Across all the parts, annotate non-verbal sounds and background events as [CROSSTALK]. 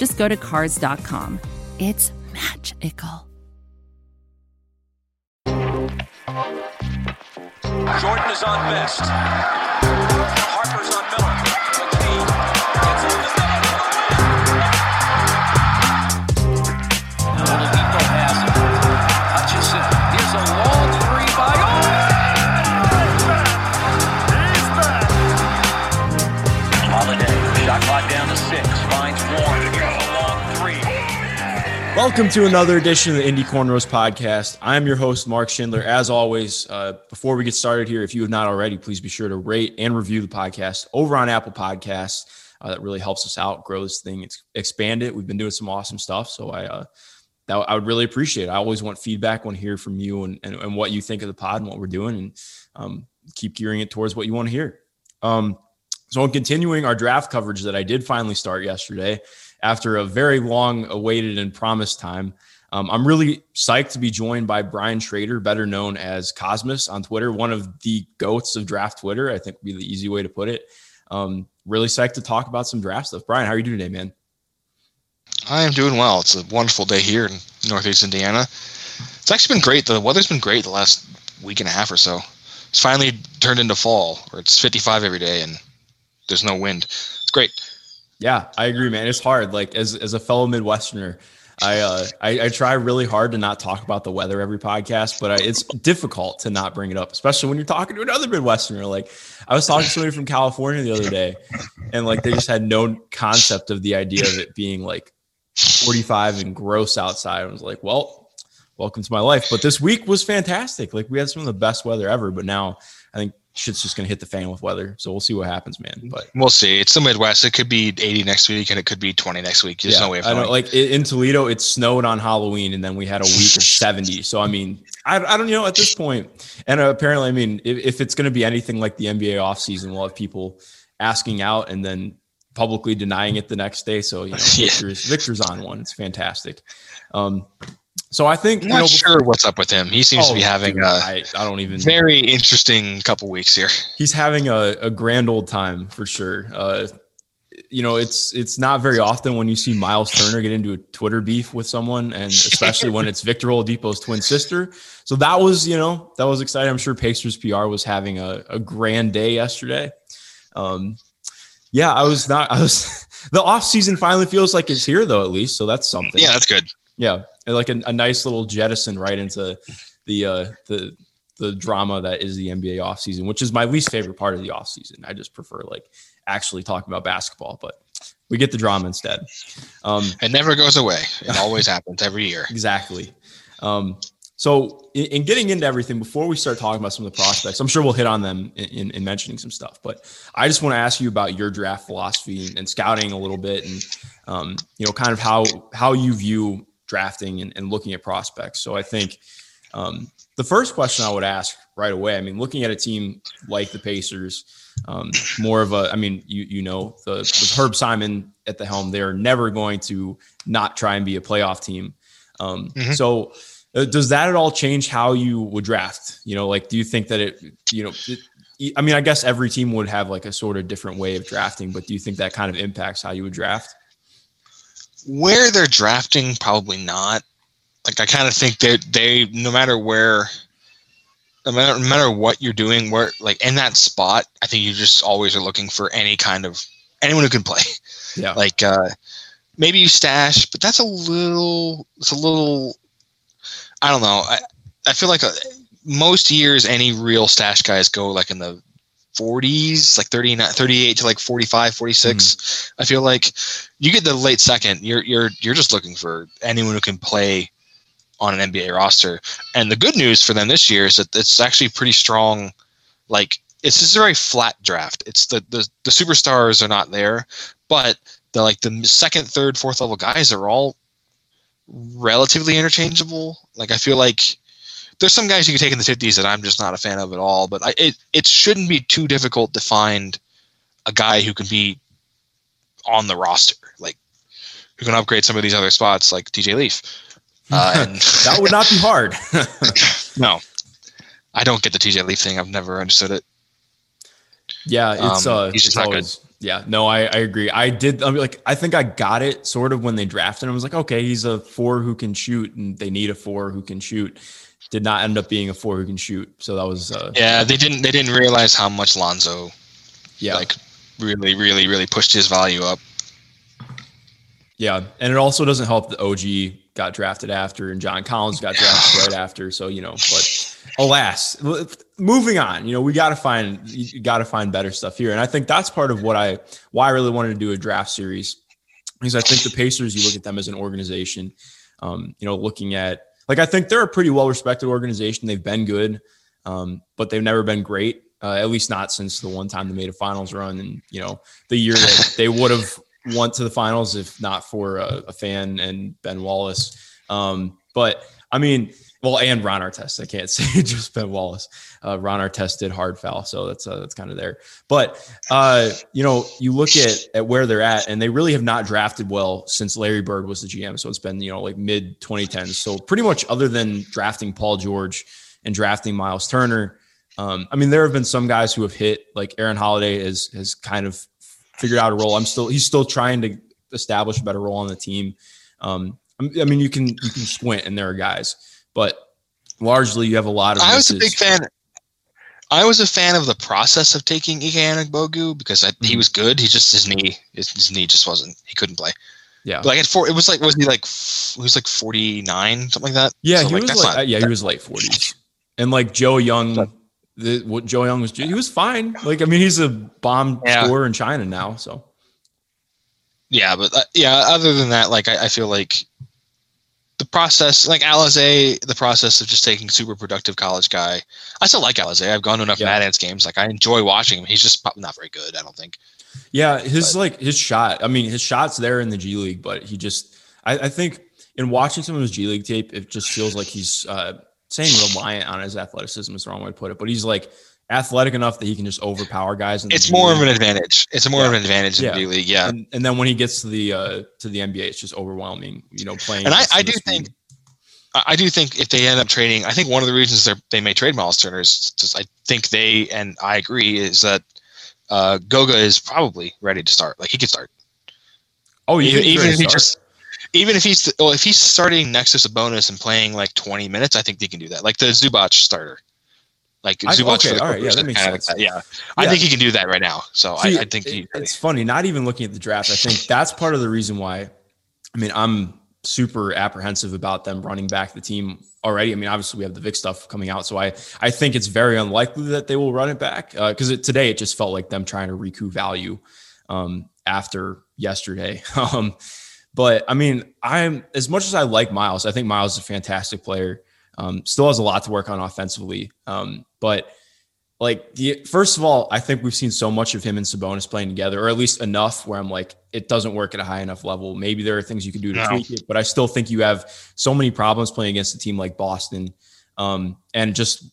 just go to Cars.com. It's magical. Jordan is on best. Welcome to another edition of the Indy Cornrows podcast. I'm your host, Mark Schindler. As always, uh, before we get started here, if you have not already, please be sure to rate and review the podcast over on Apple Podcasts. Uh, that really helps us out, grow this thing, expand it. We've been doing some awesome stuff, so I uh, that I would really appreciate. it. I always want feedback, want to hear from you and, and, and what you think of the pod and what we're doing, and um, keep gearing it towards what you want to hear. Um, so, in continuing our draft coverage that I did finally start yesterday after a very long awaited and promised time, um, I'm really psyched to be joined by Brian Schroeder, better known as Cosmis on Twitter, one of the goats of draft Twitter. I think would be the easy way to put it. Um, really psyched to talk about some draft stuff. Brian, how are you doing today, man? I am doing well. It's a wonderful day here in Northeast Indiana. It's actually been great. The weather's been great the last week and a half or so. It's finally turned into fall, where it's 55 every day and there's no wind. It's great. Yeah, I agree, man. It's hard. Like as as a fellow Midwesterner, I uh I, I try really hard to not talk about the weather every podcast, but I, it's difficult to not bring it up, especially when you're talking to another Midwesterner. Like I was talking to somebody from California the other day, and like they just had no concept of the idea of it being like 45 and gross outside. I was like, well, welcome to my life. But this week was fantastic. Like we had some of the best weather ever, but now I think shit's just gonna hit the fan with weather. So we'll see what happens, man. But We'll see. It's the Midwest. It could be 80 next week and it could be 20 next week. There's yeah, no way of I know. knowing. Like in Toledo, it snowed on Halloween, and then we had a week of 70. So I mean, I, I don't you know at this point. And uh, apparently, I mean, if, if it's going to be anything like the NBA offseason, we'll have people asking out and then publicly denying it the next day. So you know, [LAUGHS] Yeah. Victor's, Victor's on one. It's fantastic. Um, so I think I'm you not know, sure what's up with him. He seems to be Oh, having dude, a I, I don't even very interesting couple weeks here. he's having a, a grand old time for sure. Uh, you know, it's it's not very often when you see Miles Turner get into a Twitter beef with someone, and especially when it's Victor Oladipo's twin sister. So that was, you know, that was exciting. I'm sure Pacers PR was having a, a grand day yesterday. Um, yeah, I was not. I was. [LAUGHS] The off season finally feels like it's here, though. At least, so that's something. Yeah, that's good. Yeah, and like a, a nice little jettison right into the uh, the the drama that is the NBA offseason, which is my least favorite part of the offseason. I just prefer like actually talking about basketball, but we get the drama instead. Um, It never goes away. It always happens every year. exactly. Um, so in, in getting into everything, before we start talking about some of the prospects, I'm sure we'll hit on them in, in, in mentioning some stuff. But I just want to ask you about your draft philosophy and, and scouting a little bit, and um, you know, kind of how how you view drafting and, and looking at prospects. So I think um, the first question I would ask right away, I mean, looking at a team like the Pacers, um, more of a, I mean, you you know, the with Herb Simon at the helm, they're never going to not try and be a playoff team. Um, Mhm. So uh, does that at all change how you would draft? You know, like, do you think that it, you know, it, I mean, I guess every team would have like a sort of different way of drafting, but do you think that kind of impacts how you would draft? Where they're drafting, probably not. Like I kind of think that they, no matter where, no matter, no matter what you're doing, where like in that spot, I think you just always are looking for any kind of anyone who can play. Yeah. Like uh, maybe you stash, but that's a little. It's a little. I don't know. I I feel like uh most years any real stash guys go like in the 40s, like 39, 38 to like 45, 46. Hmm. I feel like you get the late second, you're you're you're just looking for anyone who can play on an NBA roster. And the good news for them this year is that it's actually pretty strong. Like it's just a very flat draft. It's the the, the superstars are not there, but the like the second, third, fourth level guys are all relatively interchangeable. Like I feel like there's some guys you can take in the 50s that I'm just not a fan of at all. But I, it it shouldn't be too difficult to find a guy who can be on the roster, like who can upgrade some of these other spots, like TJ Leaf. Uh, [LAUGHS] and that would not be hard. [LAUGHS] [LAUGHS] no, I don't get the TJ Leaf thing. I've never understood it. Yeah, it's Um, uh, he's just it's not always, Yeah, no, I, I agree. I did. I mean, like, I think I got it sort of when they drafted him. I was like, okay, he's a four who can shoot, and they need a four who can shoot. Did not end up being a four who can shoot. So that was, uh, Yeah, they didn't they didn't realize how much Lonzo yeah, like really really really pushed his value up. yeah. And it also doesn't help that OG got drafted after, and John Collins got drafted right after. So you know, but alas, moving on. You know, we got to find you got to find better stuff here, and I think that's part of what I why I really wanted to do a draft series because I think the Pacers, you look at them as an organization. Um, you know, looking at like I think they're a pretty well respected organization. They've been good, um, but they've never been great. Uh, at least not since the one time they made a finals run, and you know the year that [LAUGHS] they would have went to the finals if not for a, a fan and Ben Wallace. Um, but I mean, well, and Ron Artest. I can't [LAUGHS] say just Ben Wallace. Uh, Ron Artest did hard foul, so that's uh, that's kind of there. But uh, you know, you look at at where they're at, and they really have not drafted well since Larry Bird was the GM. So it's been you know like mid 2010s. So pretty much, other than drafting Paul George and drafting Miles Turner, um, I mean, there have been some guys who have hit. Like Aaron Holiday has has kind of figured out a role. I'm still he's still trying to establish a better role on the team. Um, I mean, you can you can squint, and there are guys, but largely you have a lot of. I was a big fan. I was a fan of the process of taking Ike Bogu because I, he Mhm. was good. He just his knee, his, his knee just wasn't. He couldn't play. Yeah, But like at four, it was like was he like he was like forty nine something like that. yeah, So, he like, was like, not- yeah, he was late forties, and like Joe Young, the, what Joe Young was, he was fine. Like I mean, he's a bomb Yeah. scorer in China now, so Yeah, but uh, yeah, other than that, like I, I feel like the process, like Alizé, the process of just taking super productive college guy. I still like Alizé. I've gone to enough Yeah. Mad Ants games. Like I enjoy watching him. He's just not very good. I don't think. Yeah, his like his shot. I mean, his shots there in the G League, but he just. I, I think in watching some of his G League tape, it just feels like he's uh, saying reliant on his athleticism is the wrong way to put it, but he's like athletic enough that he can just overpower guys. In It's G more of an advantage. It's more of an advantage in Yeah. the league. Yeah, and, and then when he gets to the uh, to the NBA, it's just overwhelming. You know, playing. And I- I do think-. I do think if they end up trading, I think one of the reasons they they may trade Miles Turner is just I think they and I agree is that uh, Goga is probably ready to start. Like he could start. Oh, you even, even if he just even if he's well, if he's starting next to Sabonis and playing like 20 minutes, I think they can do that. Like the Zubac starter. Like okay, for the all right, yeah, that makes kinda like sense. that. Yeah. I think he can do that right now. So See, I, I think he, it's funny. Not even looking at the draft, I think that's part of the reason why. I mean, I'm super apprehensive about them running back the team already. I mean, obviously we have the Vic stuff coming out, so I I think it's very unlikely that they will run it back because it, today it just felt like them trying to recoup value um, after yesterday. [LAUGHS] um, but I mean, I'm as much as I like Miles, I think Miles is a fantastic player. Um, still has a lot to work on offensively, um, but like the first of all, I think we've seen so much of him and Sabonis playing together, or at least enough where I'm like, it doesn't work at a high enough level. Maybe there are things you can do to No. tweak it, but I still think you have so many problems playing against a team like Boston, um, and just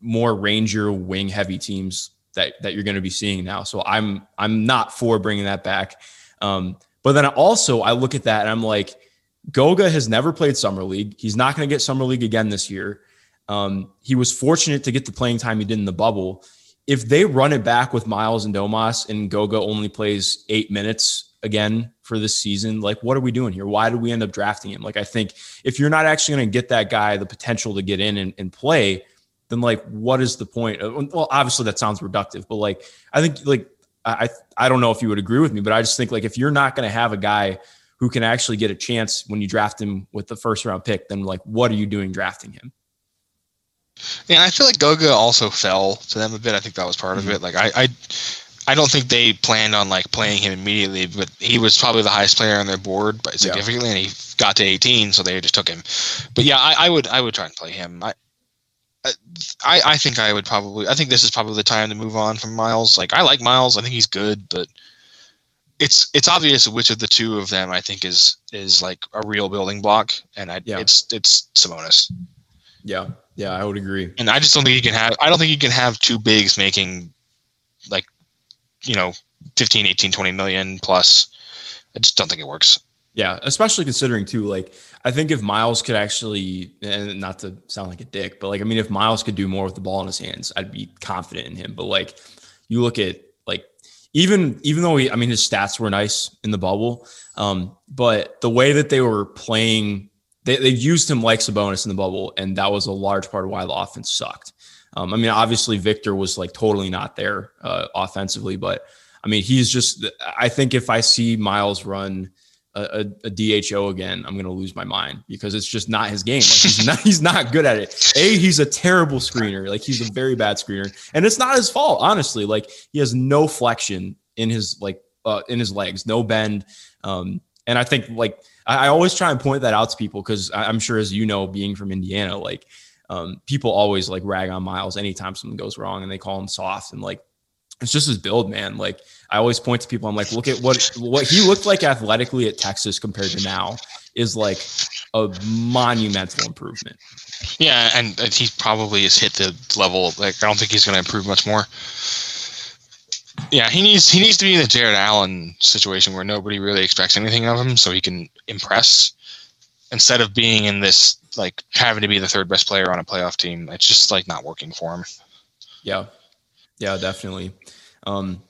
more Ranger wing heavy teams that that you're going to be seeing now. So I'm I'm not for bringing that back. Um, but then also I look at that and I'm like, Goga has never played summer league. He's not going to get summer league again this year. Um, he was fortunate to get the playing time he did in the bubble. If they run it back with Miles and Domas and Goga only plays eight minutes again for this season, like what are we doing here? Why did we end up drafting him? Like I think if you're not actually going to get that guy the potential to get in and, and play, then like what is the point? Well, obviously that sounds reductive, but like I think like I I don't know if you would agree with me, but I just think like if you're not going to have a guy who can actually get a chance when you draft him with the first round pick, then like what are you doing drafting him? Yeah, I feel like Goga also fell to them a bit. I think that was part Mm-hmm. of it. Like I, I, I don't think they planned on like playing him immediately, but he was probably the highest player on their board Yeah. significantly, and he got to 18, so they just took him. But yeah, I, I would, I would try and play him. I, I, I think I would probably. I think this is probably the time to move on from Miles. Like I like Miles. I think he's good, but it's it's obvious which of the two of them I think is is like a real building block, and I Yeah. it's it's Sabonis, Yeah, yeah, I would agree. and I just don't think you can have I don't think you can have two bigs making like you know 15, 18, 20 million plus. I just don't think it works. Yeah, especially considering too, like I think if Miles could actually, and not to sound like a dick, but like I mean, if Miles could do more with the ball in his hands, I'd be confident in him. But like, you look at even even though he, I mean, his stats were nice in the bubble, um, but the way that they were playing, they they used him like Sabonis in the bubble, and that was a large part of why the offense sucked. Um, I mean, obviously Victor was like totally not there uh, offensively, but I mean, he's just. I think if I see Miles run a, a, DHO again, I'm to lose my mind because it's just not his game. Like he's [LAUGHS] not he's not good at it. A he's a terrible screener. Like he's a very bad screener, and it's not his fault. Honestly, like he has no flexion in his like uh, in his legs, no bend. Um, and I think like I, I always try and point that out to people because I'm sure as you know, being from Indiana, like um, people always like rag on Miles anytime something goes wrong, and they call him soft and like it's just his build, man. Like I always point to people, I'm like, look at what what he looked like athletically at Texas compared to now is like a monumental improvement. Yeah, and, and he probably has hit the level. Like I don't think he's going to improve much more. Yeah, he needs he needs to be in the Jarrett Allen situation where nobody really expects anything of him, so he can impress instead of being in this like having to be the third best player on a playoff team. It's just like not working for him. Yeah. Yeah, definitely. Um,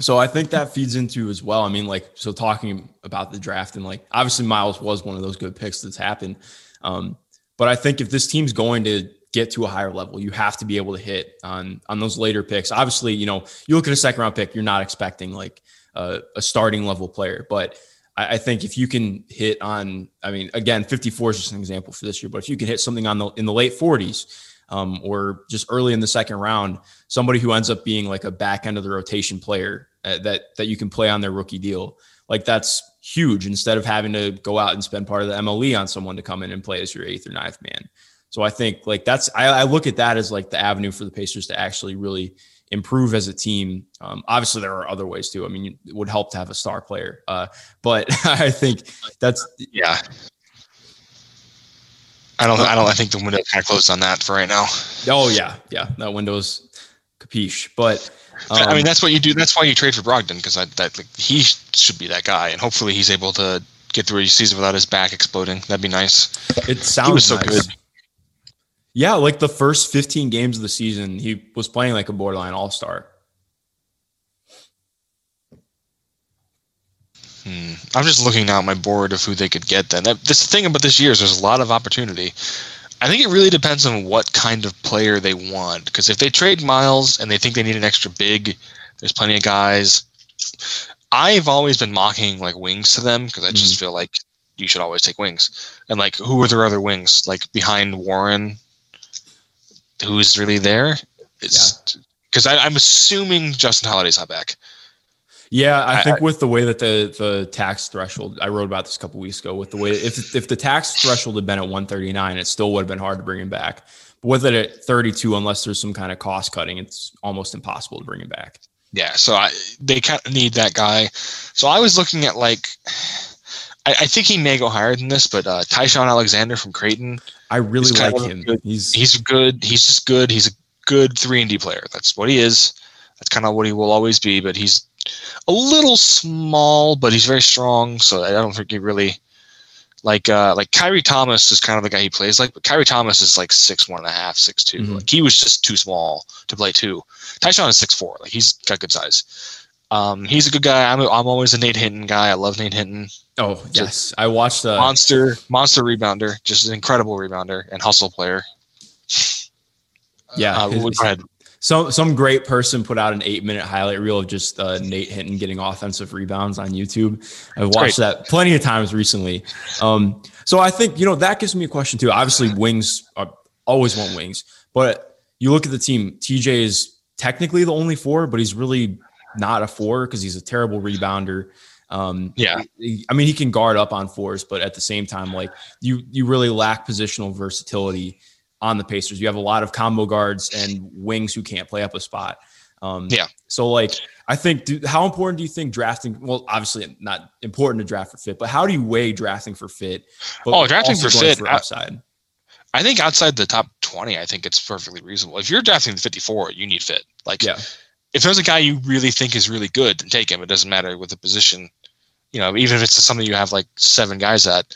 so I think that feeds into as well. I mean, like, so talking about the draft and like, obviously Miles was one of those good picks that's happened. Um, but I think if this team's going to get to a higher level, you have to be able to hit on on those later picks. Obviously, you know, you look at a second round pick, you're not expecting like a, starting level player, but I, I think if you can hit on, I mean, again, 54 is just an example for this year, but if you can hit something on the in the late 40s, um, or just early in the second round, somebody who ends up being like a back end of the rotation player uh, that that you can play on their rookie deal. Like that's huge instead of having to go out and spend part of the MLE on someone to come in and play as your eighth or ninth man. So I think like that's I, I look at that as like the avenue for the Pacers to actually really improve as a team. Um, obviously, there are other ways too. I mean, it would help to have a star player, uh, but [LAUGHS] I think that's Yeah. I don't. I don't. I think the window kind of closed on that for right now. oh yeah, yeah, that window's capiche. But um, I mean, that's what you do. That's why you trade for Brogdon because that like, he should be that guy, and hopefully he's able to get through his season without his back exploding. That'd be nice. It sounds so nice. good. Yeah, like the first 15 games of the season, he was playing like a borderline all star. Hmm. I'm just looking now at my board of who they could get. Then that, this thing about this year is there's a lot of opportunity. I think it really depends on what kind of player they want. Because if they trade Miles and they think they need an extra big, there's plenty of guys. I've always been mocking like wings to them because I just feel like you should always take wings. And like, who are their other wings? Like behind Warren, who's really there? Because I'm assuming Justin Holiday's not back. Yeah, I I- think with the way that the the tax threshold, I wrote about this a couple weeks ago. With the way if if the tax threshold had been at 139, it still would have been hard to bring him back. But with it at 32, unless there's some kind of cost cutting, it's almost impossible to bring him back. Yeah, so I they kind of need that guy. So I was looking at like, I, I think he may go higher than this, but uh, Ty-Shon Alexander from Creighton, I really like him. good. He's he's good. He's just good. He's a good three and D player. That's what he is. That's kind of what he will always be. But he's a little small, but he's very strong. So I don't think he really like uh like Khyri Thomas is kind of the guy he plays like, but Khyri Thomas is like six one and a half, six two. Mhm. Like he was just too small to play two. Ty-Shon is six four. Like he's got good size. Um, he's a good guy. I'm, a, I'm always a Nate Hinton guy. I love Nate Hinton. oh yes, I watched the Monster, monster rebounder, just an incredible rebounder and hustle player. Yeah, uh, his-. Some some great person put out an eight minute highlight reel of just uh, Nate Hinton getting offensive rebounds on YouTube. I've watched that plenty of times recently. Um, so I think you know that gives me a question too. Obviously, wings are always want wings, but you look at the team. TJ is technically the only four, but he's really not a four because he's a terrible rebounder. Um, Yeah. I mean, he can guard up on fours, but at the same time, like you, you really lack positional versatility on the Pacers. You have a lot of combo guards and wings who can't play up a spot. Um, Yeah. So like, I think do, how important do you think drafting? Well, obviously not important to draft for fit, but how do you weigh drafting for fit? But Oh, drafting for fit, for I- I think outside the top 20, I think it's perfectly reasonable. If you're drafting the 54, you need fit. Like, Yeah. if there's a guy you really think is really good, then take him. It doesn't matter with the position, you know, even if it's something you have like seven guys at.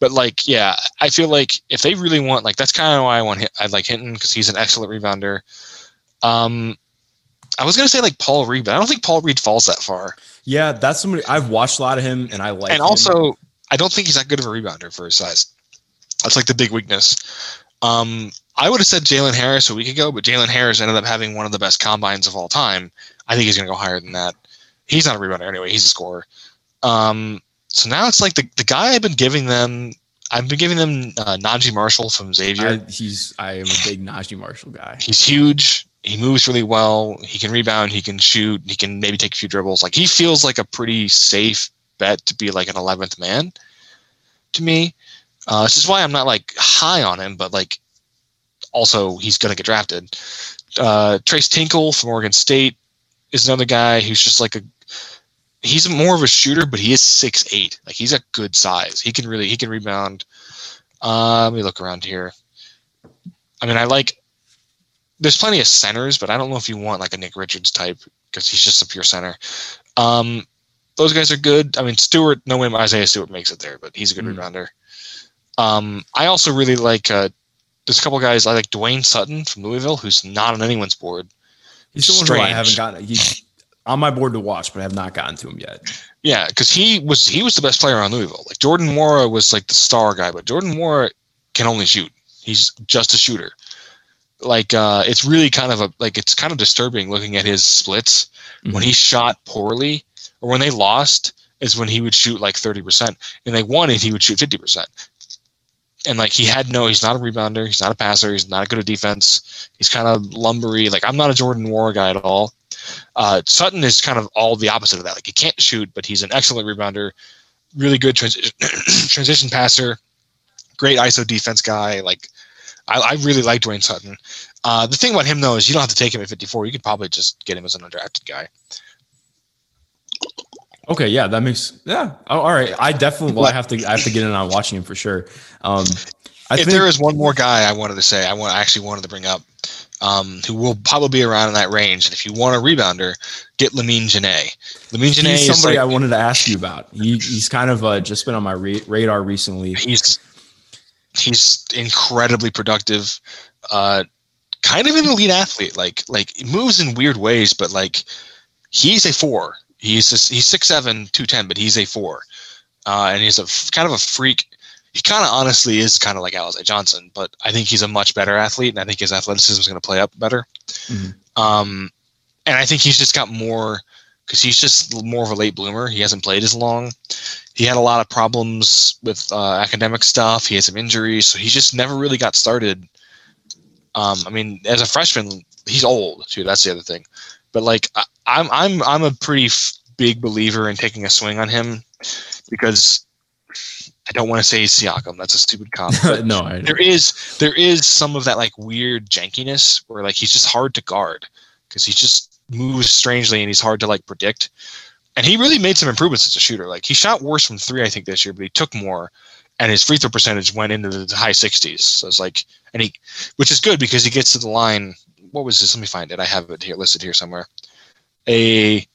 But like, yeah, I feel like if they really want, like, that's kind of why I want. I like Hinton because he's an excellent rebounder. Um, I was gonna say like Paul Reed, but I don't think Paul Reed falls that far. Yeah, that's somebody I've watched a lot of him, and I like. and him. also, I don't think he's that good of a rebounder for his size. That's like the big weakness. Um, I would have said Jalen Harris a week ago, but Jalen Harris ended up having one of the best combines of all time. I think he's going to go higher than that. He's not a rebounder anyway. He's a scorer. Um, so now it's like the, the guy I've been giving them. I've been giving them uh, Naji Marshall from Xavier. I, he's I am a big Naji Marshall guy. He's huge. He moves really well. He can rebound. He can shoot. He can maybe take a few dribbles. Like he feels like a pretty safe bet to be like an 11th man to me. Uh, this is why I'm not like high on him, but like also he's going to get drafted. Uh, Tres Tinkle from Oregon State is another guy who's just like a he's more of a shooter, but he is six eight. Like he's a good size. He can really he can rebound. Uh, let me look around here. I mean, I like. There's plenty of centers, but I don't know if you want like a Nick Richards type because he's just a pure center. Um, those guys are good. I mean, Stewart, no way Isaiah Stewart makes it there, but he's a good Mm. rebounder. Um, I also really like. Uh, there's a couple guys I like. Dwayne Sutton from Louisville, who's not on anyone's board. He's the one I haven't gotten. He's on my board to watch, but I have not gotten to him yet. Yeah, because he was he was the best player on Louisville. Like Jordan Nwora was like the star guy, but Jordan Nwora can only shoot. He's just a shooter. Like uh, it's really kind of a like it's kind of disturbing looking at his splits when he shot poorly or when they lost is when he would shoot like thirty percent and they won and he would shoot fifty percent. And like he had no, he's not a rebounder, he's not a passer, he's not good at defense. He's kind of lumbery. Like I'm not a Jordan Nwora guy at all. Uh, Sutton is kind of all the opposite of that. Like he can't shoot, but he's an excellent rebounder, really good transi- [CLEARS THROAT] transition passer, great ISO defense guy. Like I, I really like Dwayne Sutton. Uh, the thing about him though is you don't have to take him at 54. You could probably just get him as an undrafted guy. Okay, yeah, that makes yeah. Oh, all right, I definitely will. I have to I have to get in on watching him for sure. Um, I if think there is one more guy I wanted to say, I want I actually wanted to bring up, um, who will probably be around in that range. And if you want a rebounder, get Lamine Diane. Lamine Diane he's is somebody like, I wanted to ask you about. He, he's kind of uh, just been on my ra- radar recently. he's he's incredibly productive uh kind of an elite athlete like like he moves in weird ways but like he's a four he's just, he's six seven two ten but he's a four uh and he's a kind of a freak he kind of honestly is kind of like Alize Johnson but I think he's a much better athlete and I think his athleticism is going to play up better Mhm. um and I think he's just got more because he's just more of a late bloomer he hasn't played as long he had a lot of problems with uh, academic stuff. He had some injuries, so he just never really got started. Um, I mean, as a freshman, he's old too. That's the other thing. But like, I, I'm I'm I'm a pretty f- big believer in taking a swing on him because I don't want to say Siakam. That's a stupid comp. [LAUGHS] no, I, there is there is some of that like weird jankiness where like he's just hard to guard because he just moves strangely and he's hard to like predict. And he really made some improvements as a shooter. Like he shot worse from three, I think, this year, but he took more, and his free throw percentage went into the high 60s. So it's like, and he, which is good because he gets to the line. What was this? Let me find it. I have it here listed here somewhere. A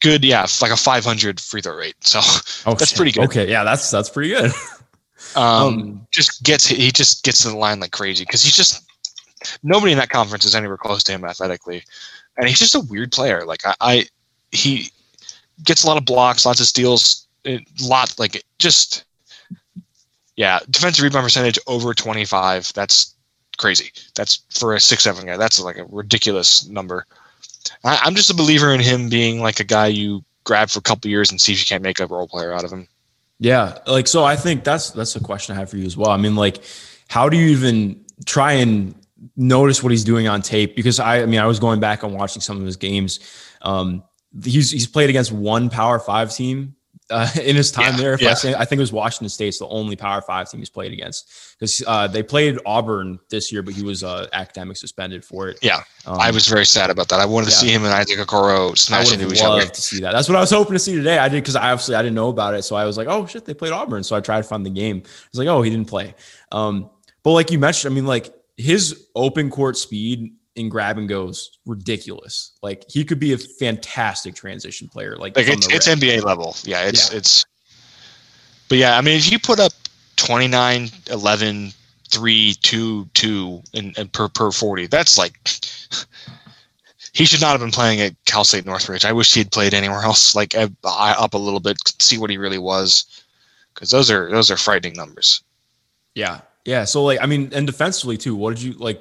good, yeah, like a 500 free throw rate. So oh, that's shit. pretty good. Okay, yeah, that's that's pretty good. um, Um, just gets he just gets to the line like crazy because he's just nobody in that conference is anywhere close to him athletically, and he's just a weird player. Like I, I he gets a lot of blocks, lots of steals, a lot like just yeah, defensive rebound percentage over twenty five. That's crazy. That's for a six seven guy. That's like a ridiculous number. I, I'm just a believer in him being like a guy you grab for a couple years and see if you can't make a role player out of him. Yeah, like so I think that's that's a question I have for you as well. I mean, like, how do you even try and notice what he's doing on tape? Because I, I mean, I was going back and watching some of his games. Um, he's he's played against one Power Five team uh, [LAUGHS] in his time Yeah, there. If I say, I think it was Washington State's the only Power Five team he's played against because uh, they played Auburn this year, but he was uh, academic suspended for it. Yeah, Um, I was very sad about that. I wanted to see him and Isaac Okoro smash into each other. to see that. That's what I was hoping to see today. I did because I obviously I didn't know about it, so I was like, oh shit, they played Auburn. So I tried to find the game. I was like, oh, he didn't play. Um, but like you mentioned, I mean, like his open court speed in grab and goes ridiculous. Like he could be a fantastic transition player. Like, Like it's it's. NBA level. Yeah, it's Yeah. it's. But yeah, I mean, if you put up 29, 11, 3, 2, 2 and, and per per 40, that's like he should not have been playing at Cal State Northridge. I wish he'd played anywhere else, like uh, up a little bit, see what he really was, because those are those are frightening numbers. Yeah. Yeah. So like, I mean, and defensively too, what did you like?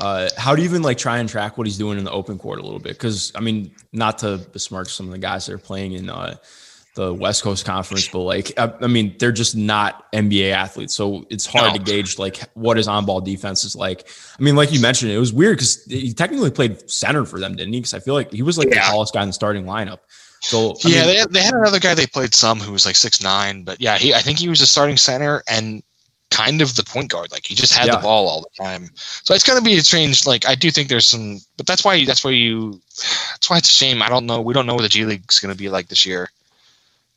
Uh, how do you even like try and track what he's doing in the open court a little bit? Because I mean, not to besmirch some of the guys that are playing in uh, the West Coast Conference, but like, I, I mean, they're just not NBA athletes, so it's hard No. to gauge like what his on-ball defense is like. I mean, like you mentioned, it was weird because he technically played center for them, didn't he? Because I feel like he was like the tallest guy in the starting lineup. So I yeah, mean, they, had, they had another guy they played some who was like six nine, but yeah, he I think he was a starting center and kind of the point guard. Like he just had Yeah. the ball all the time. So it's gonna be a strange. Like I do think there's some, but that's why that's why you that's why it's a shame. I don't know. We don't know what the G League's gonna be like this year.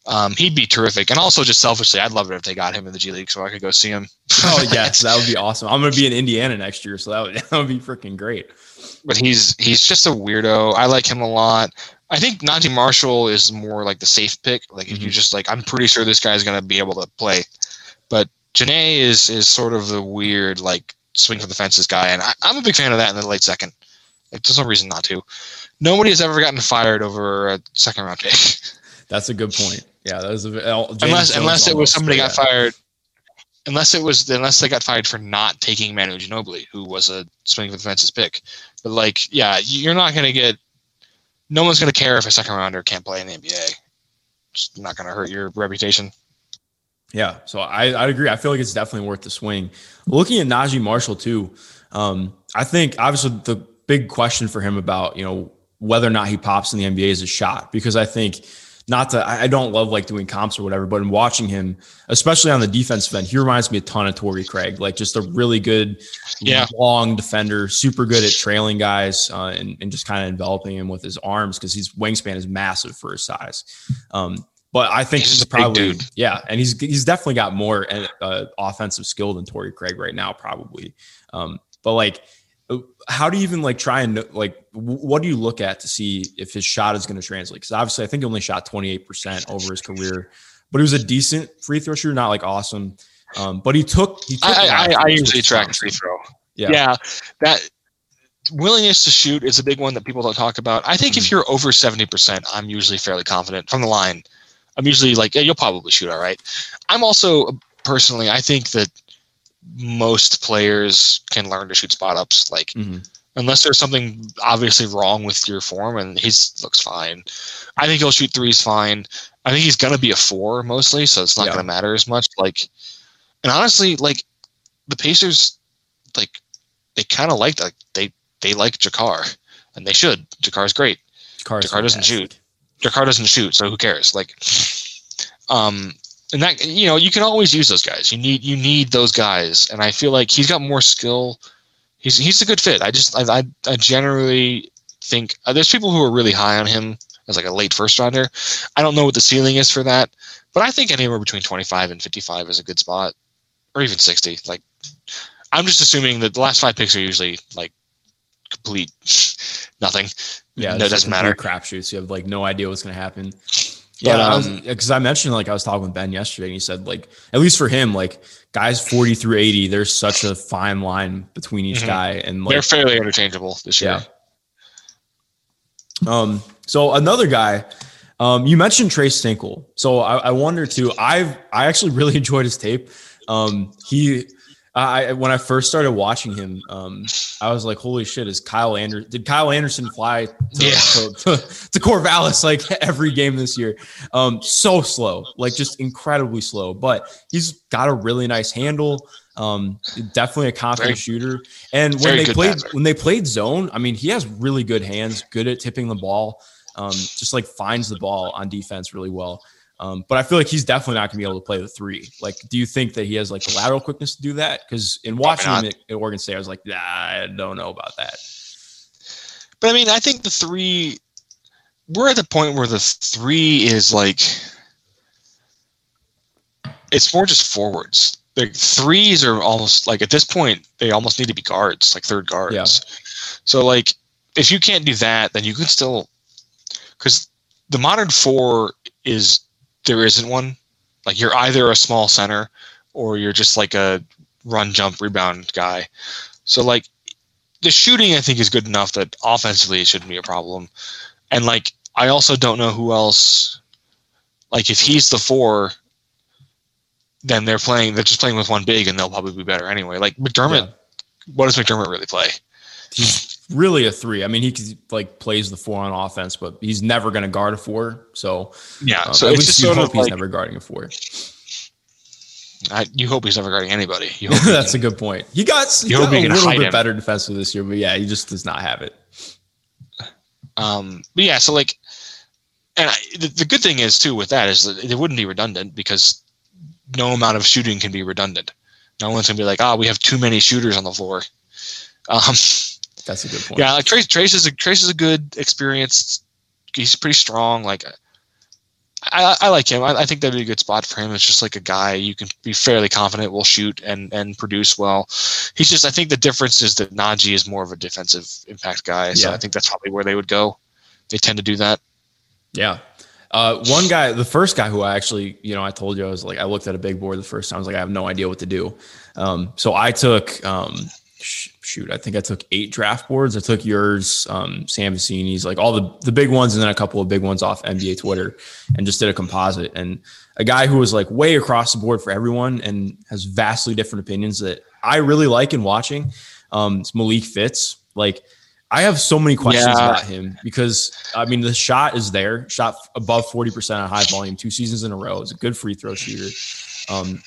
Um, he'd be terrific, and also just selfishly, I'd love it if they got him in the G League so I could go see him. oh [LAUGHS] yes, that would be awesome. I'm gonna be in Indiana next year, so that would, [LAUGHS] that would be freaking great. but he's he's just a weirdo. I like him a lot. I think Naji Marshall is more like the safe pick. Like if you Mhm. just like, I'm pretty sure this guy's gonna be able to play. Diane is is sort of the weird like swing for the fences guy, and I, I'm a big fan of that in the late second. Like there's no reason not to. Nobody has ever gotten fired over a second round pick, [LAUGHS] That's a good point. Yeah, that was a James unless Jones unless it was somebody got fired. Unless it was unless they got fired for not taking Manu Ginobili, who was a swing for the fences pick. But like, yeah, you're not gonna get. No one's gonna care if a second rounder can't play in the NBA. It's not gonna hurt your reputation. Yeah, so I I agree. I feel like it's definitely worth the swing. Looking at Naji Marshall too, um, I think obviously the big question for him about you know whether or not he pops in the NBA is a shot because I think not to I don't love like doing comps or whatever, but in watching him, especially on the defensive end, he reminds me a ton of Torrey Craig, like just a really good, Yeah. long defender, super good at trailing guys uh, and, and just kind of enveloping him with his arms because his wingspan is massive for his size. Um, but I think He's he's, just a big probably yeah, and he's he's definitely got more uh, offensive skill than Torrey Craig right now, probably. Um, but like, uh, how do you even like try and like what do you look at to see if his shot is going to translate? Because obviously, I think he only shot twenty eight percent over his career, but he was a decent free throw shooter, not like awesome. Um, but he took he took I, I, I usually track free throw. Yeah. yeah, that willingness to shoot is a big one that people don't talk about. I think if Mm-hmm. you're over 70%, I'm usually fairly confident from the line. I'm usually like, yeah, you'll probably shoot all right. I'm also personally, I think that most players can learn to shoot spot ups. Like, Mhm. unless there's something obviously wrong with your form, and he looks fine. I think he'll shoot threes fine. I think he's gonna be a four mostly, so it's not Yeah. gonna matter as much. Like, and honestly, like the Pacers, like they kind of like like they they like JaKarr, and they should. JaKarr's great. JaKarr doesn't fantastic. Shoot. JaKarr doesn't shoot, so who cares? Like, um, and that you know you can always use those guys. You need you need those guys, and I feel like he's got more skill. He's he's a good fit. I just I I, I generally think uh, there's people who are really high on him as like a late first rounder. I don't know what the ceiling is for that, but I think anywhere between 25 and 55 is a good spot, or even 60. Like, I'm just assuming that the last five picks are usually like complete [LAUGHS] nothing. Yeah, no, it doesn't matter. Crapshoots. You have like no idea what's going to happen. But, Yeah, um, because I mentioned like I was talking with Ben yesterday, and he said like at least for him, like guys forty through eighty, there's such a fine line between each Mhm. guy, and They're fairly interchangeable this year. yeah. Um. So another guy, um, you mentioned Tres Tinkle. So I, I wonder too. I've I actually [LAUGHS] really enjoyed his tape. Um, he. I when I first started watching him, um, I was like, "Holy shit!" Is Kyle Anderson? Did Kyle Anderson fly to, Yeah. to, to, [LAUGHS] to Corvallis like every game this year? Um, so slow, like just incredibly slow. But he's got a really nice handle. Um, definitely a confident Very- shooter. And when they played passer. when they played zone, I mean, he has really good hands, good at tipping the ball. Um, just like finds the ball on defense really well. Um, but I feel like he's definitely not going to be able to play the three. Like, do you think that he has like the lateral quickness to do that? Because in watching him at, at Oregon State, I was like, nah, I don't know about that. But I mean, I think the three, we're at the point where the three is like, it's more just forwards. Like threes are almost like at this point, they almost need to be guards, like third guards. Yeah. So like, if you can't do that, then you can still, because the modern four is there isn't one. Like you're either a small center or you're just like a run, jump, rebound guy. So like the shooting, I think, is good enough that offensively it shouldn't be a problem. And like I also don't know who else. Like if he's the four, then they're playing. They're just playing with one big, and they'll probably be better anyway. Like McDermott, yeah. what does McDermott really play? [LAUGHS] Really a three. I mean, he like plays the four on offense, but he's never going to guard a four. So yeah, um, so at it's least just you hope he's like, never guarding a four. I, you hope he's never guarding anybody. You [LAUGHS] hope That's can- a good point. He got, he got a little bit him. better defensively this year, but yeah, he just does not have it. Um, but yeah, so like, and I, the, the good thing is too with that is that it wouldn't be redundant because no amount of shooting can be redundant. No one's gonna be like, oh, we have too many shooters on the floor. Um, That's a good point. yeah, like Tres, Tres is a Tres is a good experienced. He's pretty strong. Like, I, I like him. I, I think that'd be a good spot for him. It's just like a guy you can be fairly confident will shoot and and produce well. He's just. I think the difference is that Naji is more of a defensive impact guy. So Yeah. I think that's probably where they would go. They tend to do that. Yeah. Uh, one guy, the first guy who I actually, you know, I told you I was like, I looked at a big board the first time. I was like, I have no idea what to do. Um, so I took, um, sh- shoot, I think I took eight draft boards. I took yours, um, Sam Vecenie's, like all the the big ones, and then a couple of big ones off NBA Twitter, and just did a composite. And a guy who was like way across the board for everyone and has vastly different opinions that I really like in watching. Um, it's Malik Fitts. Like, I have so many questions Yeah. about him because I mean the shot is there, shot above forty percent on high volume two seasons in a row. Is a good free throw shooter. Um,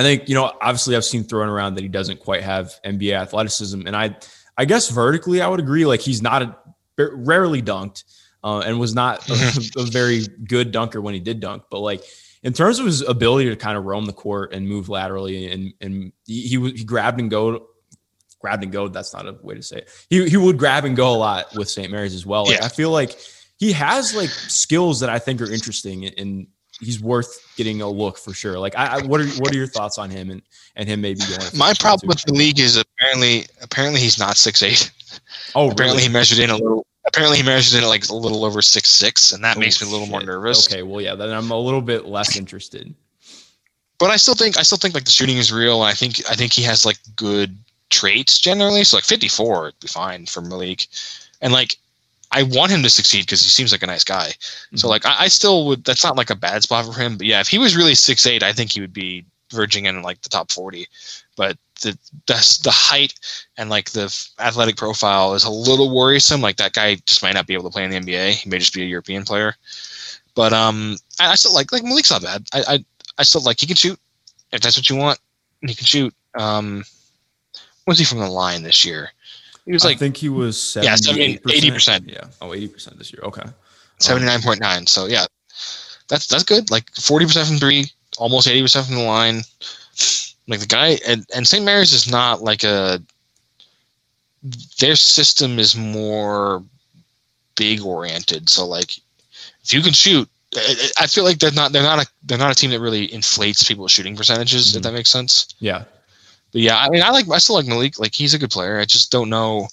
I think you know obviously I've seen thrown around that he doesn't quite have NBA athleticism, and I I guess vertically I would agree. Like he's not a rarely dunked uh, and was not a, a very good dunker when he did dunk, but like. In terms of his ability to kind of roam the court and move laterally, and and he he, he grabbed and go grabbed and go. That's not a way to say it. He he would grab and go a lot with St. Mary's as well. Like, Yeah. I feel like he has like skills that I think are interesting and, and he's worth getting a look for sure. Like I, I what are what are your thoughts on him and and him maybe going? My problem with the league is apparently apparently he's not six eight. oh Apparently really? he measured in a little. Apparently he measured in like a little over six six, and that Oh, makes me a little more nervous. Okay, well yeah, then I'm a little bit less interested. But I still think I still think like the shooting is real. And I think I think he has like good traits generally. So like fifty four would be fine for Malik, and like I want him to succeed because he seems like a nice guy. So Mhm. like I, I still would. That's not like a bad spot for him. But yeah, if he was really six eight, I think he would be verging in like the top forty. But the the, the height and like the athletic profile is a little worrisome. Like that guy just might not be able to play in the NBA. He may just be a European player. But um, I, I still like like Malik's not bad. I, I I still like he can shoot if that's what you want. He can shoot. Um, was he from the line this year? He was like, I think he was Yeah, 78%. 80%. Yeah. Oh, 80% this year. Okay. seventy nine point nine. So yeah, that's that's good. Like forty percent from three, almost eighty percent from the line. Like the guy and and St. Mary's is not like a. Their system is more big oriented. So like, if you can shoot, I feel like they're not they're not a they're not a team that really inflates people's shooting percentages. If Mhm. that makes sense. Yeah. But yeah, I mean, I like I still like Malik. Like he's a good player. I just don't know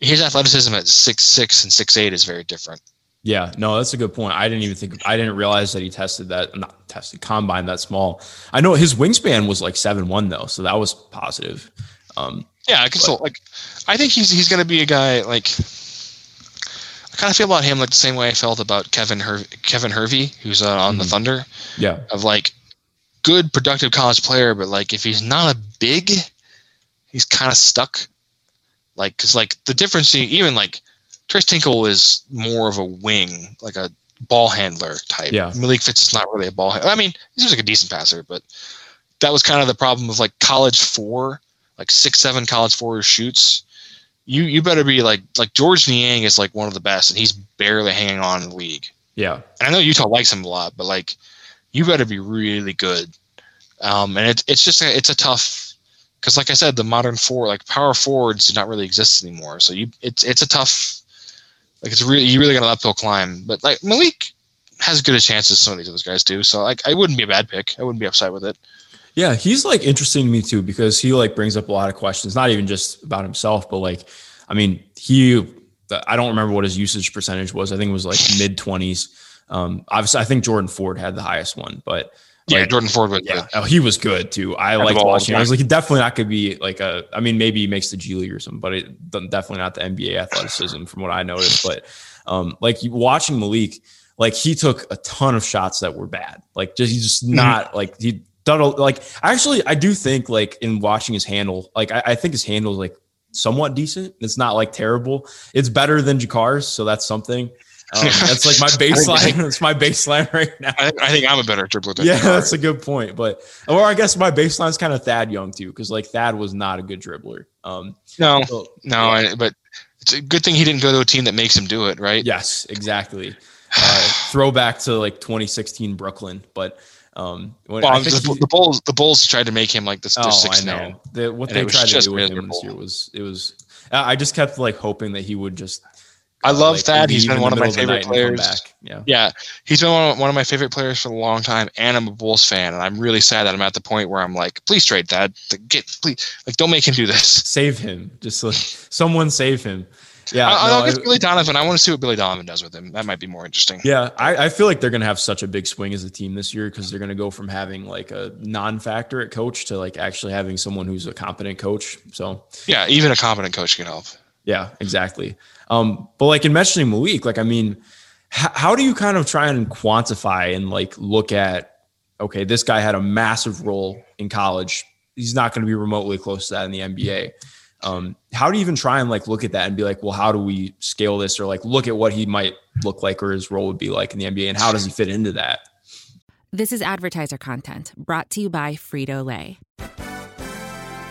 his athleticism at six six and six eight is very different. Yeah, no, that's a good point. I didn't even think I didn't realize that he tested that not tested combine that small. I know his wingspan was like seven one though, so that was positive. Um, Yeah, I can still like. I think he's he's gonna be a guy like. I kind of feel about him like the same way I felt about Kevin Her- Kevin Hervey, who's uh, on the Mhm. Thunder, yeah, of like good productive college player, but like if he's not a big, he's kind of stuck. Like, cause like the difference, even like Tres Tinkle is more of a wing, like a ball handler type. Yeah. Malik Fitts is not really a ball. handler. I mean, he's like a decent passer, but that was kind of the problem of like college four, like six seven college four shoots. You you better be like like Georges Niang is like one of the best, and he's barely hanging on in the league. yeah, And I know Utah likes him a lot, but like you better be really good. Um, and it, it's just a, it's a tough because, like I said, the modern four like power forwards do not really exist anymore. So you it's it's a tough like it's really you really got an uphill climb. But like Malik has good a chance as some of these other guys do. So like I wouldn't be a bad pick. I wouldn't be upset with it. Yeah, he's like interesting to me too because he like brings up a lot of questions, not even just about himself, but like, I mean, he, I don't remember what his usage percentage was. I think it was like mid 20s. Um, obviously, I think Jordan Ford had the highest one, but yeah, like, Jordan Ford was yeah, good. oh, he was good too. I liked watching. I was like, definitely not could be like a. I mean, maybe he makes the G League or something, but it definitely not the NBA athleticism from what I noticed. But um, like watching Malik, like he took a ton of shots that were bad. Like just he's just not like he done a- like actually I do think like in watching his handle, like I, I think his handle is like somewhat decent. It's not like terrible. It's better than JaKarr's, so that's something. Um, [LAUGHS] that's like my baseline. [LAUGHS] That's my baseline right now. I, I think I'm a better dribbler than Yeah, that's a good point. But or I guess my baseline is kind of Thad Young too, because like Thad was not a good dribbler. Um, no, so- no, I, but it's a good thing he didn't go to a team that makes him do it, right? yes, exactly. Uh, throwback to like 2016 Brooklyn, but um, when, Well, I the, he- the Bulls, the Bulls tried to make him like this. oh, their I know man. the, what And they tried to do with him this year was it was. I just kept like hoping that he would just. I love like, Thad. He's leave been one of my favorite night and come players. back. Yeah. Yeah, he's been one of, one of my favorite players for a long time, and I'm a Bulls fan, and I'm really sad that I'm at the point where I'm like, please trade that. Get please, like, don't make him do this. [LAUGHS] Save him. Just like someone save him. Yeah. I, no, I'll I- get Billy Donovan. I want to see what Billy Donovan does with him. That might be more interesting. Yeah, I, I feel like they're gonna have such a big swing as a team this year because they're gonna go from having like a non-factor at coach to like actually having someone who's a competent coach. So Yeah, even a competent coach can help. Yeah, exactly. Um, but like in mentioning Malik, like I mean, h- how do you kind of try and quantify and like look at okay, this guy had a massive role in college. He's not going to be remotely close to that in the NBA. Um, how do you even try and like look at that and be like, well, how do we scale this or like look at what he might look like or his role would be like in the NBA and how does he fit into that? This is advertiser content brought to you by Frito Lay.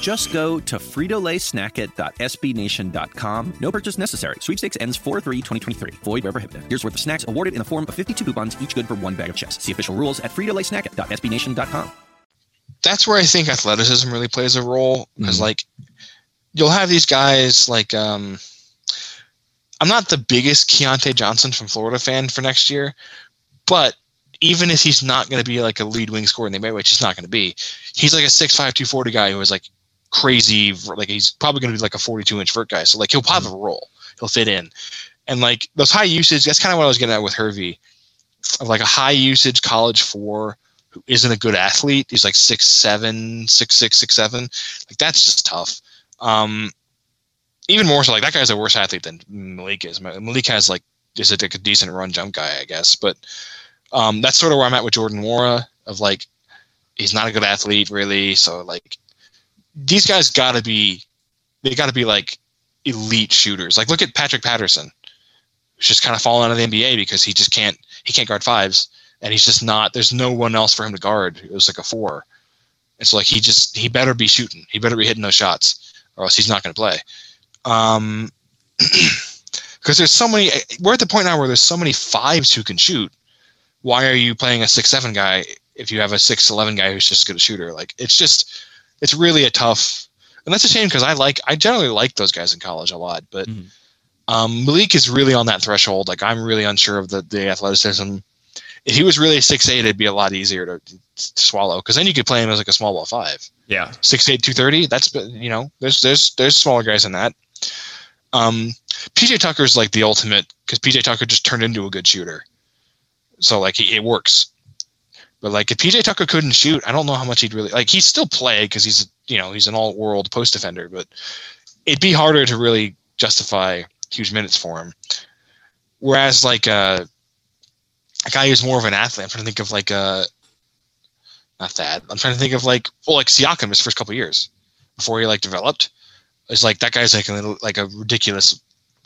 Just go to fritolaysnackit.sbnation.com. No purchase necessary. Sweepstakes ends 4-3-2023. Void where prohibited. Here's worth of snacks awarded in the form of 52 coupons, each good for one bag of chips. See official rules at fritolaysnackit.sbnation.com. That's where I think athleticism really plays a role because, like, you'll have these guys like um, I'm not the biggest Keontae Johnson from Florida fan for next year, but even if he's not going to be like a lead wing scorer in the NBA, which he's not going to be, he's like a 6'5", 240 guy who is like crazy. Like he's probably going to be like a 42 inch vert guy. So like he'll have a role. He'll fit in. And like those high usage, that's kind of what I was getting at with Hervey. Of like a high usage college four who isn't a good athlete. He's like six seven, six six, six seven. Like that's just tough. Um, even more so, like that guy's a worse athlete than Malik is. Malik has like is a, like a decent run jump guy, I guess. But um, that's sort of where I'm at with Jordan Nwora. Of like, he's not a good athlete really. So like, these guys got to be, they got to be like elite shooters. Like look at Patrick Patterson, who's just kind of fallen out of the NBA because he just can't he can't guard fives, and he's just not. There's no one else for him to guard. It was like a four. It's like he just he better be shooting. He better be hitting those shots, or else he's not going to play. Um, [CLEARS THROAT] because there's so many. We're at the point now where there's so many fives who can shoot. Why are you playing a six seven guy if you have a six eleven guy who's just a good shooter? Like it's just it's really a tough. And that's a shame because I like I generally like those guys in college a lot, but Mhm. um, Malik is really on that threshold. Like I'm really unsure of the the athleticism. If he was really six eight, it'd be a lot easier to, to swallow because then you could play him as like a small ball five Yeah. six eight two thirty. That's you know there's there's there's smaller guys in that. Um, PJ Tucker's like the ultimate because PJ Tucker just turned into a good shooter. So like he, it works. But like if PJ Tucker couldn't shoot, I don't know how much he'd really like. He'd still play because he's you know he's an all world post defender, but it'd be harder to really justify huge minutes for him. Whereas like uh, a guy who's more of an athlete, I'm trying to think of like uh not that. I'm trying to think of like well like Siakam his first couple years before he like developed. It's like that guy's like a little, like a ridiculous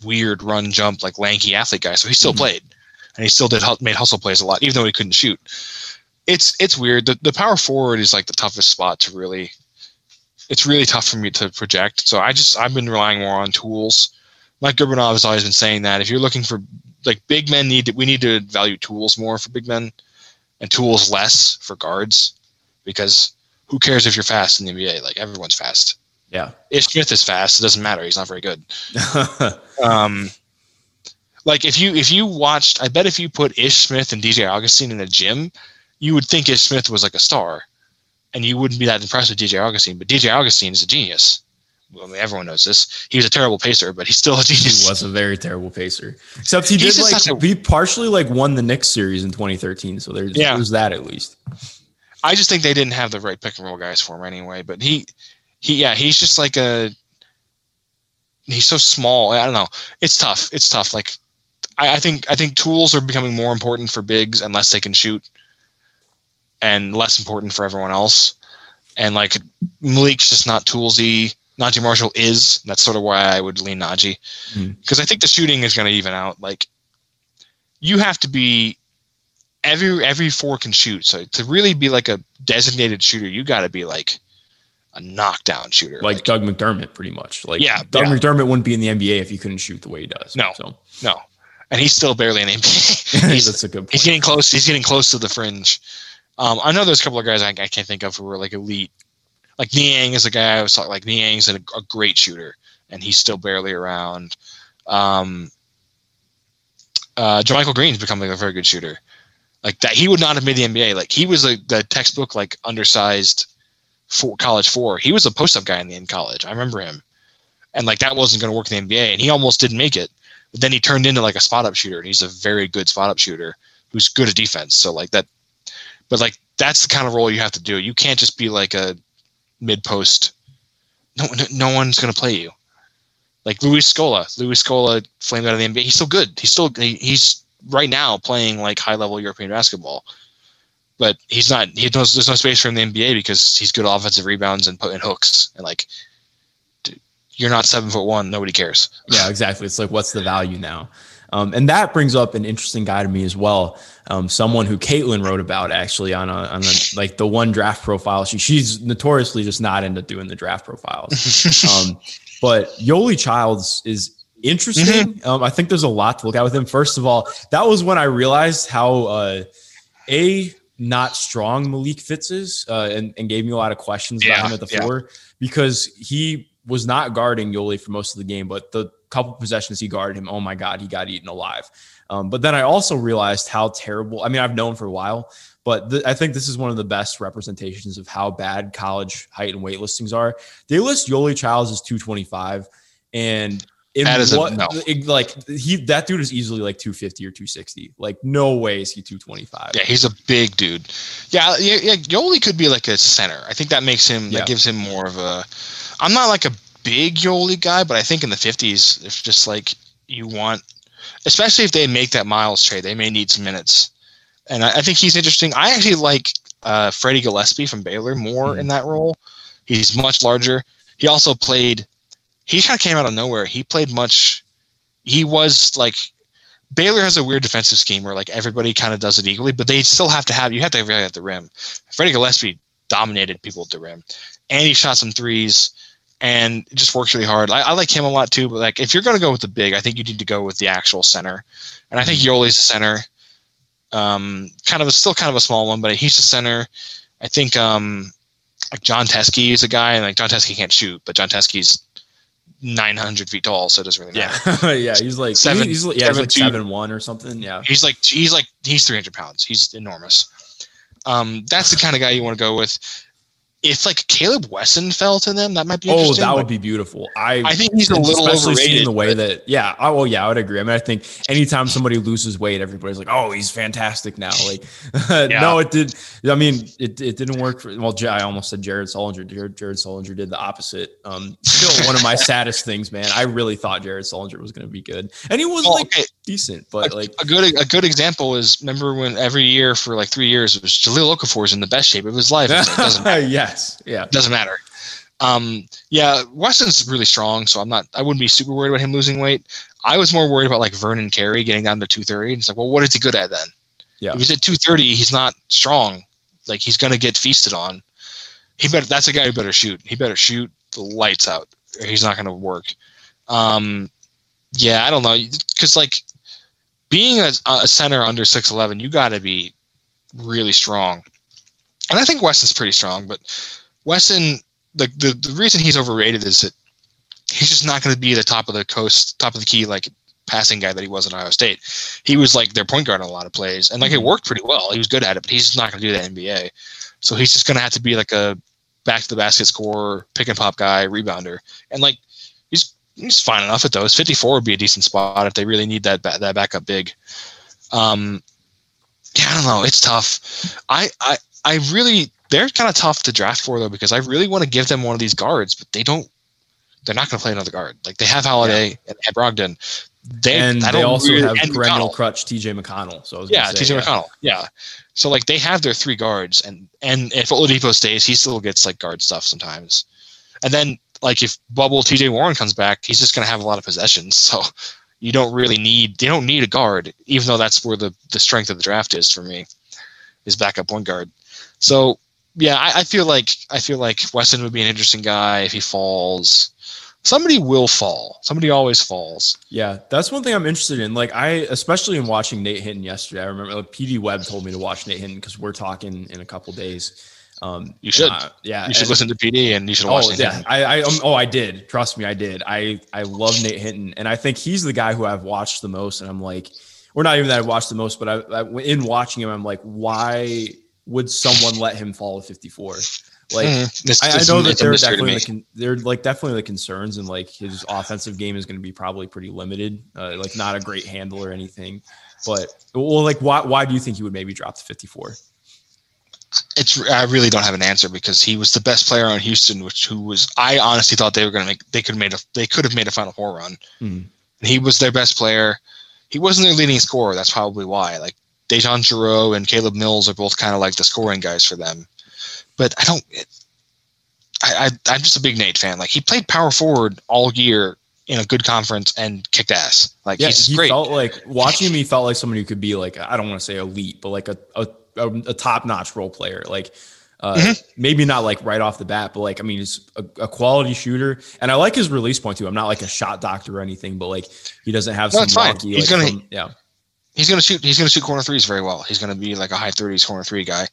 weird run jump like lanky athlete guy. So he still Mhm. played and he still did made hustle plays a lot even though he couldn't shoot. It's it's weird. The the power forward is like the toughest spot to really it's really tough for me to project. So I just I've been relying more on tools. Mike Gurbanov has always been saying that if you're looking for like big men need to, we need to value tools more for big men and tools less for guards because who cares if you're fast in the NBA? Like everyone's fast. Yeah. Ish Smith is fast. It doesn't matter. He's not very good. [LAUGHS] Um, like if you if you watched, I bet if you put Ish Smith and DJ Augustin in a gym, you would think Ish Smith was like a star, and you wouldn't be that impressed with DJ Augustin. But DJ Augustin is a genius. Well, I mean, everyone knows this. He was a terrible pacer, but he's still a genius. he was a very terrible pacer. Except he He's did just like a- he partially like won the Knicks series in 2013. So there's Yeah. there's that at least. I just think they didn't have the right pick and roll guys for him anyway. But he, he, yeah, he's just like a. He's so small. I don't know. It's tough. It's tough. Like, I, I think I think tools are becoming more important for bigs unless they can shoot, and less important for everyone else. And like Malik's just not toolsy. Naji Marshall is. That's sort of why I would lean Naji, Hmm. because I think the shooting is going to even out. Like, you have to be every every four can shoot. So to really be like a designated shooter, you got to be like a knockdown shooter. Like Doug McDermott, pretty much. Like Yeah, Doug yeah. McDermott wouldn't be in the NBA if he couldn't shoot the way he does. No. So no, and he's still barely an NBA. [LAUGHS] he's, that's a good point. he's getting close. He's getting close to the fringe. Um, I know there's a couple of guys I, I can't think of who were like elite. Like Niang is a guy I was talking. Like Niang's a, a great shooter, and he's still barely around. Um, uh, JaMychal Green's becoming a very good shooter. Like that, he would not have made the NBA. Like he was a, the textbook like undersized for college four. He was a post up guy in the in college. I remember him, and like that wasn't going to work in the NBA, and he almost didn't make it. But then he turned into like a spot up shooter, and he's a very good spot up shooter who's good at defense. So like that, but like that's the kind of role you have to do. You can't just be like a mid post. No, no, one's going to play you. Like Luis Scola, Luis Scola flamed out of the NBA. He's still good. He's still he, he's right now playing like high level European basketball. But he's not. He knows there's no space for him in the NBA because he's good offensive rebounds and putting hooks and like. You're not seven foot one. Nobody cares. Yeah, exactly. It's like, what's the value now? Um, and that brings up an interesting guy to me as well. Um, someone who Caitlin wrote about actually on a, on a, like the one draft profile. She she's notoriously just not into doing the draft profiles. [LAUGHS] um, but Yoeli Childs is interesting. Um, I think there's a lot to look at with him. First of all, that was when I realized how uh, a not strong Malik Fitts is, uh, and, and gave me a lot of questions Yeah, about him at the yeah. four because he was not guarding Yoeli for most of the game, but the couple possessions he guarded him, oh my God, he got eaten alive. Um, but then I also realized how terrible. I mean, I've known for a while, but th- I think this is one of the best representations of how bad college height and weight listings are. They list Yoeli Childs as 225, and That is a no. it- like he that dude is easily like 250 or 260. Like no way is he 225. Yeah, he's a big dude. Yeah, yeah, yeah. Yoeli could be like a center. I think that makes him Yeah. that gives him more of a. I'm not like a big Yoeli guy, but I think in the 50s, if just like you want, especially if they make that Miles trade, they may need some minutes. And I, I think he's interesting. I actually like uh, Freddie Gillespie from Baylor more Mhm. in that role. He's much larger. He also played. He kind of came out of nowhere. He played much. He was like Baylor has a weird defensive scheme where like everybody kind of does it equally, but they still have to have you have to have everybody at the rim. Freddie Gillespie dominated people at the rim, and he shot some threes, and it just works really hard. I, I like him a lot too, but like if you're gonna go with the big, I think you need to go with the actual center, and I think Yoeli's the center. Um, kind of a, still kind of a small one, but he's the center. I think um, like Jon Teske is a guy, and like Jon Teske can't shoot, but Jon Teske's 900 feet tall, so it doesn't really matter. Yeah, [LAUGHS] yeah. He's like Seven- He's, like- yeah, he's seven like two. seven one or something. Yeah. He's like he's like he's 300 pounds. He's enormous. Um, that's the kind of guy you want to go with. If like Kaleb Wesson fell to them, that might be Oh, that but would be beautiful. I I think he's a little especially seeing overrated, the way that yeah. Oh well, yeah, I would agree. I mean, I think anytime somebody loses weight, everybody's like, oh, he's fantastic now. Like, [LAUGHS] no, it did. I mean, it, it didn't work for. Well, I almost said Jared Sullinger. Jared, Jared Sullinger did the opposite. Um, still one of my [LAUGHS] saddest things, man. I really thought Jared Sullinger was going to be good, and he was Well, like okay. Decent, but like a good a good example is remember when every year for like three years it was Jahlil Okafor was in the best shape of his life. Like, doesn't [LAUGHS] matter. yes, yeah. doesn't matter. Um, yeah, Wesson's really strong, so I'm not. I wouldn't be super worried about him losing weight. I was more worried about like Vernon Carey getting down to 230. It's like, well, what is he good at then? Yeah. If he's at 230, he's not strong. Like he's gonna get feasted on. He better. That's a guy who better shoot. He better shoot the lights out. He's not gonna work. Um, yeah, I don't know, because like being a, a center under 6'11, you got to be really strong. And I think Wesson's pretty strong, but Weston, the, the the reason he's overrated is that he's just not going to be the top of the coast, top of the key like passing guy that he was in Ohio State. He was like their point guard in a lot of plays, and like it mm-hmm. worked pretty well. He was good at it, but he's just not going to do that in the NBA. So he's just going to have to be like a back to the basket scorer, pick and pop guy, rebounder, and like he's fine enough at those. Fifty four would be a decent spot if they really need that that backup big. Um, yeah, I don't know. It's tough. I I I really they're kind of tough to draft for though because I really want to give them one of these guards, but they don't. They're not going to play another guard. Like they have Holiday and, and Brogdon. They and they also really- have perennial McConnell. crutch TJ McConnell. So I was Yeah, say, TJ McConnell. Yeah. So like they have their three guards, and and if Oladipo stays, he still gets like guard stuff sometimes. And then like if Bubble TJ Warren comes back, he's just gonna have a lot of possessions. [LAUGHS] So you don't really need they don't need a guard, even though that's where the the strength of the draft is for me, is backup point guard. So yeah, I, I feel like I feel like Wesson would be an interesting guy if he falls. Somebody will fall. Somebody always falls. Yeah, that's one thing I'm interested in. Like I, especially in watching Nate Hinton yesterday. I remember like, PD Webb told me to watch Nate Hinton because we're talking in a couple days. Um, You should. uh, yeah, You should and- listen to PD and you should watch Oh it. yeah, I, I um, oh I did. Trust me, I did. I I love Nate Hinton, and I think he's the guy who I've watched the most. And I'm like, or not even that I've watched the most, but I, I in watching him, I'm like, why would someone let him fall to 54? Like. Mhm. This- I, I know that it's a they're definitely the con- they're like definitely the concerns and like his offensive game is going to be probably pretty limited, uh, like not a great handle or anything. But well, like why why do you think he would maybe drop to 54? It's I really don't have an answer because he was the best player on Houston, which who was I honestly thought they were going to make they could have made a they could have made a Final Four run. Mhm. He was their best player. He wasn't their leading scorer. That's probably why. Like DeJon Jarreau and Caleb Mills are both kind of like the scoring guys for them. But I don't. It, I, I I'm just a big Nate fan. Like he played power forward all year in a good conference and kicked ass. Like Yeah, he's just he great. felt like watching him. He felt like somebody who could be like I don't want to say elite, but like a a, a, a top notch role player. Like uh, Mm-hmm. maybe not like right off the bat, but like I mean, he's a, a quality shooter, and I like his release point too. I'm not like a shot doctor or anything, but like he doesn't have No, some fine. He's like, gonna- some- yeah. he's gonna shoot. He's gonna shoot corner threes very well. He's gonna be like a high thirties corner three guy,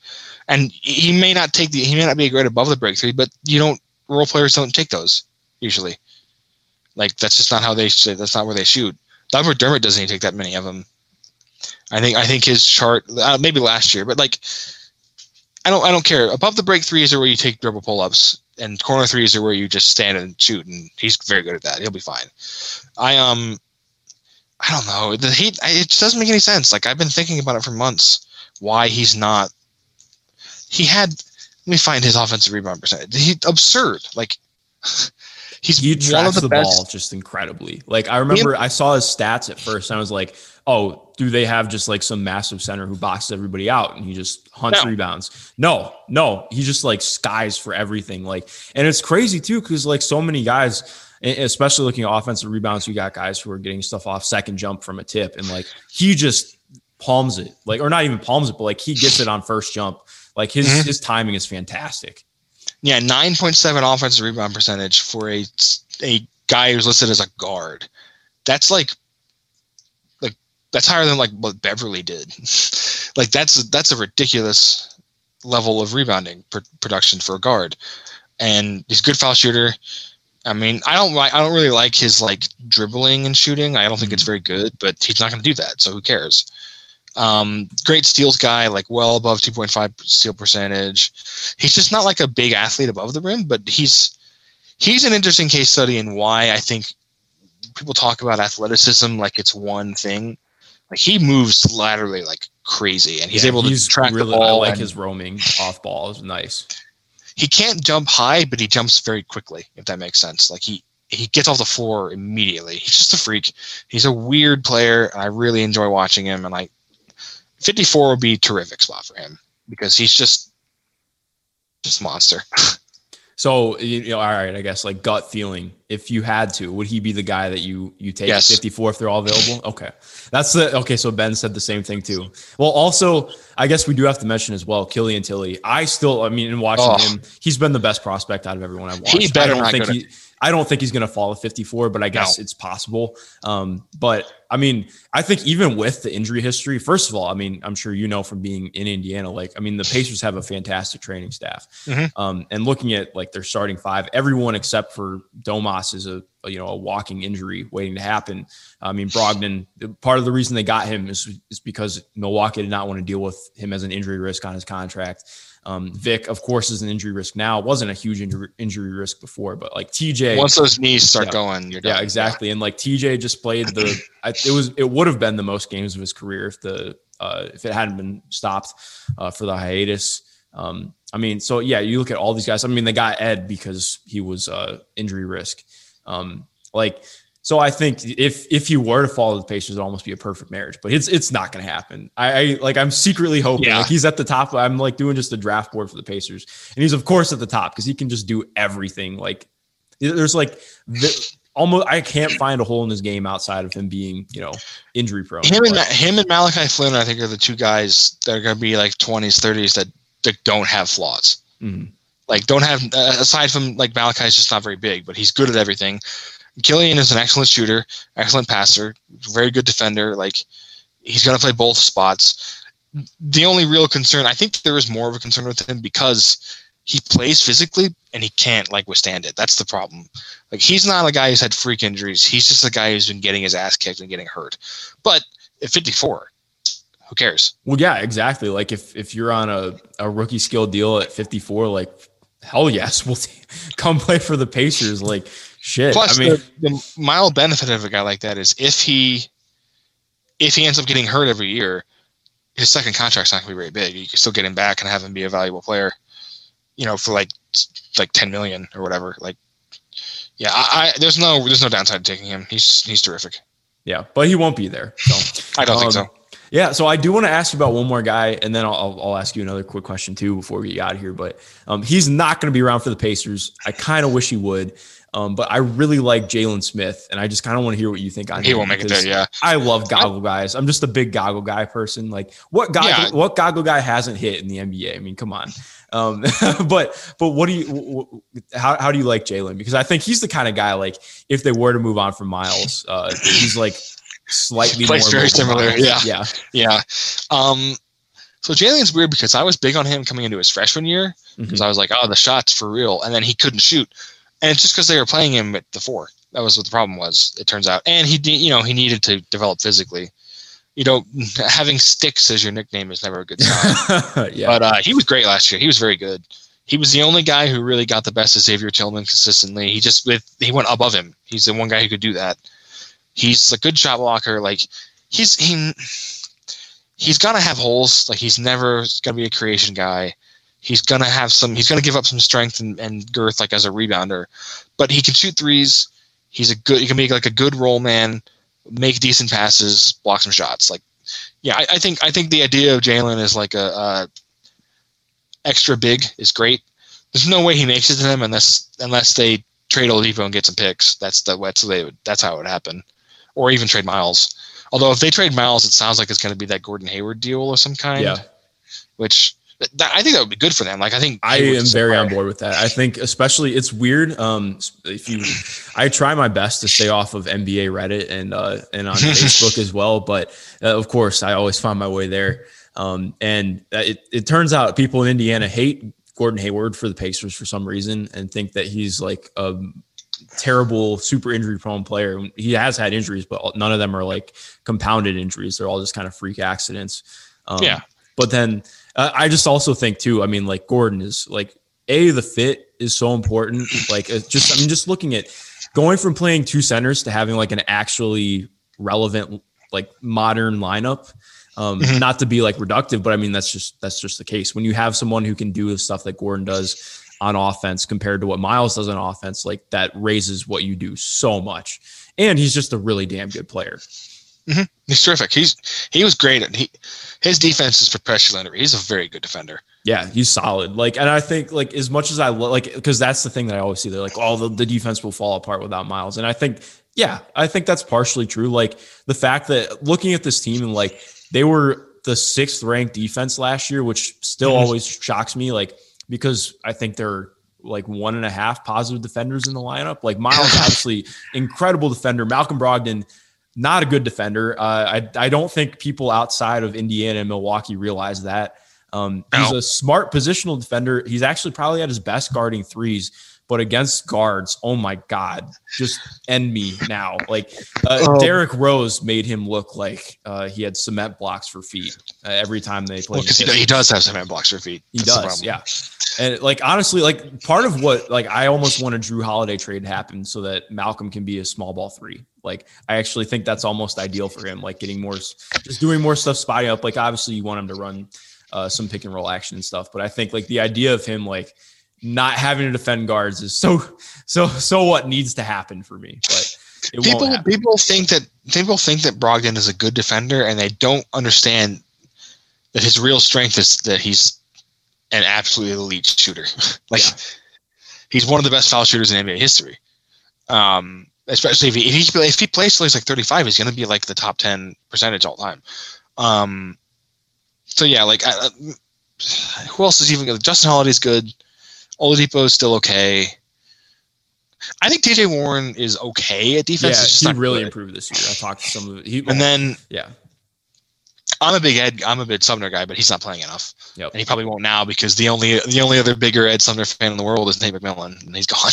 and he may not take the. He may not be a great above the break three, but you don't. Role players don't take those usually. Like that's just not how they. That's not where they shoot. Doug Dermott doesn't even take that many of them. I think. I think his chart. Uh, maybe last year, but like, I don't. I don't care. Above the break threes are where you take dribble pull ups, and corner threes are where you just stand and shoot. And he's very good at that. He'll be fine. I um. I don't know. The Heat. I- It just doesn't make any sense. Like I've been thinking about it for months. Why he's not? He had. Let me find his offensive rebound percentage. He absurd. Like [SIGHS] he's He one of tracks the, the, best. ball just incredibly. Like I remember I saw his stats at first and I was like, oh, do they have just like some massive center who boxes everybody out and he just hunts No. rebounds? No, no, he just like skies for everything. Like, and it's crazy too because like so many guys, especially looking at offensive rebounds, you got guys who are getting stuff off second jump from a tip and like he just palms it, like or not even palms it, but like he gets it on first jump. Like his Mhm. his timing is fantastic. Yeah, nine point seven offensive rebound percentage for a a guy who's listed as a guard. That's like that's higher than like what Beverly did. [LAUGHS] like that's that's a ridiculous level of rebounding pr- production for a guard. And he's a good foul shooter. I mean, I don't like I don't really like his like dribbling and shooting. I don't think it's very good, but he's not going to do that, so who cares? Um, great steals guy, like well above 2.5 steal percentage. He's just not like a big athlete above the rim, but he's he's an interesting case study in why I think people talk about athleticism like it's one thing. Like he moves laterally like crazy, and he's Yeah, able to he's track really, the ball. I like and his roaming off ball is nice. he can't jump high, but he jumps very quickly. If that makes sense, like he he gets off the floor immediately. He's just a freak. He's a weird player, and I really enjoy watching him. And like 54 would be a terrific spot for him because he's just just monster. [LAUGHS] So you know, all right, I guess like gut feeling. If you had to, would he be the guy that you you take Yes. 54 if they're all available? Okay, that's the okay. So Ben said the same thing too. Well, also, I guess we do have to mention as well, Killian Tillie. I still, I mean, in watching Oh. him, he's been the best prospect out of everyone I've watched. He better I don't not think he. I don't think he's going to fall at 54, but I guess No. it's possible. Um, but I mean, I think even with the injury history, first of all, I mean, I'm sure you know from being in Indiana, like, I mean, the Pacers have a fantastic training staff. Mhm. Um, and looking at like their starting five, everyone except for Domas is a, a, you know a walking injury waiting to happen. I mean, Brogdon. Part of the reason they got him is is because Milwaukee did not want to deal with him as an injury risk on his contract. Um, Vic, of course, is an injury risk now. wasn't a huge injury, injury risk before, but like TJ, Once those knees start Yeah. going, you're done. yeah, exactly. And like TJ just played the. I, it was it would have been the most games of his career if the uh, if it hadn't been stopped uh, for the hiatus. Um, I mean, so yeah, you look at all these guys. I mean, they got Ed because he was uh, injury risk. Um, like, so I think if if he were to follow the Pacers, it'd almost be a perfect marriage. But it's it's not going to happen. I, I like I'm secretly hoping Yeah. like he's at the top. I'm like doing just the draft board for the Pacers, and he's of course at the top because he can just do everything. Like there's like the, almost I can't find a hole in his game outside of him being you know injury prone. Him and Ma- him and Malachi Flynn, I think, are the two guys that are going to be like 20s, 30s that, that don't have flaws. Mhm. Like, don't have uh, aside from like Malachi's just not very big, but he's good at everything. Killian is an excellent shooter, excellent passer, very good defender. Like, he's going to play both spots. The only real concern, I think, there is more of a concern with him because he plays physically and he can't like withstand it. That's the problem. Like, he's not a guy who's had freak injuries. He's just a guy who's been getting his ass kicked and getting hurt. But at 54, who cares? Well, yeah, exactly. Like if if you're on a, a rookie skill deal at 54, like hell yes, [LAUGHS] we'll t- come play for the Pacers. Like shit. Plus, I mean, the, the mild benefit of a guy like that is if he if he ends up getting hurt every year, his second contract's not going to be very big. You can still get him back and have him be a valuable player. You know, for like like 10 million or whatever. Like, yeah, I, I there's no there's no downside to taking him. He's he's terrific. yeah, but he won't be there. So [LAUGHS] I don't think Um, so. Yeah, so I do want to ask you about one more guy, and then I'll, I'll, I'll ask you another quick question too before we get out of here. But um, he's not going to be around for the Pacers. I kind of wish he would, um, but I really like Jalen Smith, and I just kind of want to hear what you think on He won't make it there. Yeah, I love goggle guys. I'm just a big goggle guy person. Like what goggle, Yeah. what goggle guy hasn't hit in the NBA? I mean, come on. Um, [LAUGHS] but but what do you how how do you like Jalen? Because I think he's the kind of guy like if they were to move on from Miles, uh, he's like slightly Plays more very similar, Miles. yeah. yeah. yeah. Um, so Jalen's weird because I was big on him coming into his freshman year because Mhm. I was like, oh, the shots for real, and then he couldn't shoot, and it's just because they were playing him at the four. That was what the problem was. It turns out, and he, you know, he needed to develop physically. You know, [LAUGHS] having sticks as your nickname is never a good sign. [LAUGHS] yeah. But uh, he was great last year. He was very good. He was the only guy who really got the best of Xavier Tillman consistently. He just with he went above him. He's the one guy who could do that. He's a good shot blocker. Like he's he he's gonna have holes. Like he's never gonna be a creation guy. He's gonna have some. He's gonna give up some strength and, and girth, like as a rebounder. But he can shoot threes. He's a good. He can make like a good roll man, make decent passes, block some shots. Like, yeah, I, I think I think the idea of Jalen is like a, a extra big is great. There's no way he makes it to them unless unless they trade Oladipo and get some picks. That's the that's the way, that's how it would happen, or even trade Miles. Although if they trade Miles, it sounds like it's going to be that Gordon Hayward deal of some kind. yeah. Which that, I think that would be good for them. Like I think I am very on board with that. I think especially it's weird. Um, if you, I try my best to stay off of NBA Reddit and uh and on [LAUGHS] Facebook as well, but uh, of course I always find my way there. Um, and uh, it it turns out people in Indiana hate Gordon Hayward for the Pacers for some reason and think that he's like a terrible, super injury prone player. He has had injuries, but none of them are like compounded injuries. They're all just kind of freak accidents. Um, Yeah. But then uh, I just also think too. I mean, like Gordon is like a the fit is so important. Like it's just I mean, just looking at going from playing two centers to having like an actually relevant like modern lineup. Um, Mhm. Not to be like reductive, but I mean that's just that's just the case. When you have someone who can do the stuff that Gordon does on offense compared to what Miles does on offense, like that raises what you do so much. And he's just a really damn good player. He's terrific. He's he was great at he his defense is professional. He's a very good defender. Yeah, he's solid. Like, and I think like as much as I lo- like, because that's the thing that I always see. They're like, oh, the, the defense will fall apart without Miles, and I think, yeah, I think that's partially true. Like the fact that looking at this team and like they were the sixth ranked defense last year, which still Mhm. always shocks me. Like because I think they're like one and a half positive defenders in the lineup. Like Miles, [LAUGHS] obviously incredible defender. Malcolm Brogdon, not a good defender. Uh, I I don't think people outside of Indiana and Milwaukee realize that. Um, he's a smart positional defender. He's actually probably at his best guarding threes, but against guards, oh my god, just end me now. Like uh, Oh. Derrick Rose made him look like uh, he had cement blocks for feet uh, every time they played. because he, he does have some blocks for feet. He That's does, yeah. And like honestly, like part of what like I almost want a Jrue Holiday trade to happen so that Malcolm can be a small ball three. Like I actually think that's almost ideal for him. Like getting more, just doing more stuff, spotting up. Like obviously you want him to run uh, some pick and roll action and stuff, but I think like the idea of him like not having to defend guards is so so so what needs to happen for me. But it People people think that people think that Brogdon is a good defender, and they don't understand that his real strength is that he's an absolutely elite shooter. [LAUGHS] like Yeah. he's one of the best foul shooters in NBA history. Um, especially if he if he, if he plays till he's like 35, he's going to be like the top 10 percentage all time. Um, so yeah, like I, who else is even good? Justin Holiday's good. Oladipo is still okay. I think TJ Warren is okay at defense. yeah, he really good. improved this year. I talked to some of it. He, And then yeah, I'm a big Ed. I'm a big Sumner guy, but he's not playing enough, yep. and he probably won't now because the only the only other bigger Ed Sumner fan in the world is Nate McMillan, and he's gone.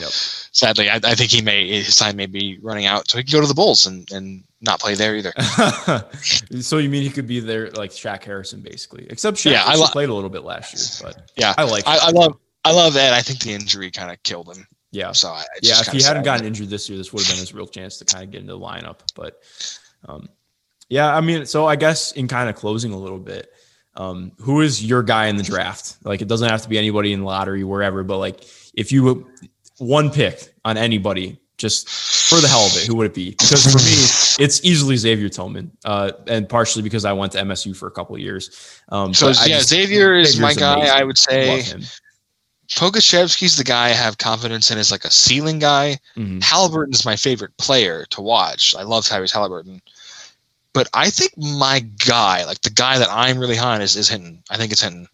Yep. [LAUGHS] Sadly, I, I think he may his time may be running out, so he can go to the Bulls and and not play there either. [LAUGHS] so you mean he could be there like Shaq Harrison basically? Except Shaq Yeah, I lo- played a little bit last year, but Yeah, I like. I, I love I love Ed. I think the injury kind of killed him. yeah, So I, yeah. If he hadn't gotten injured this year, this would have been his real chance to kind of get into the lineup. But um, yeah, I mean, so I guess in kind of closing a little bit, um, who is your guy in the draft? Like, it doesn't have to be anybody in the lottery, wherever, but like, if you one pick on anybody, just for the hell of it, who would it be? Because for me, it's easily Xavier Tillman, uh, and partially because I went to MSU for a couple of years. Um, So yeah, just- Xavier is my guy. amazing. I would say. Pokusevski's the guy I have confidence in as like a ceiling guy. Mhm. Halliburton's my favorite player to watch. I love Tyrese Halliburton. But I think my guy, like the guy that I'm really high on, is, is Hinton. I think it's Hinton.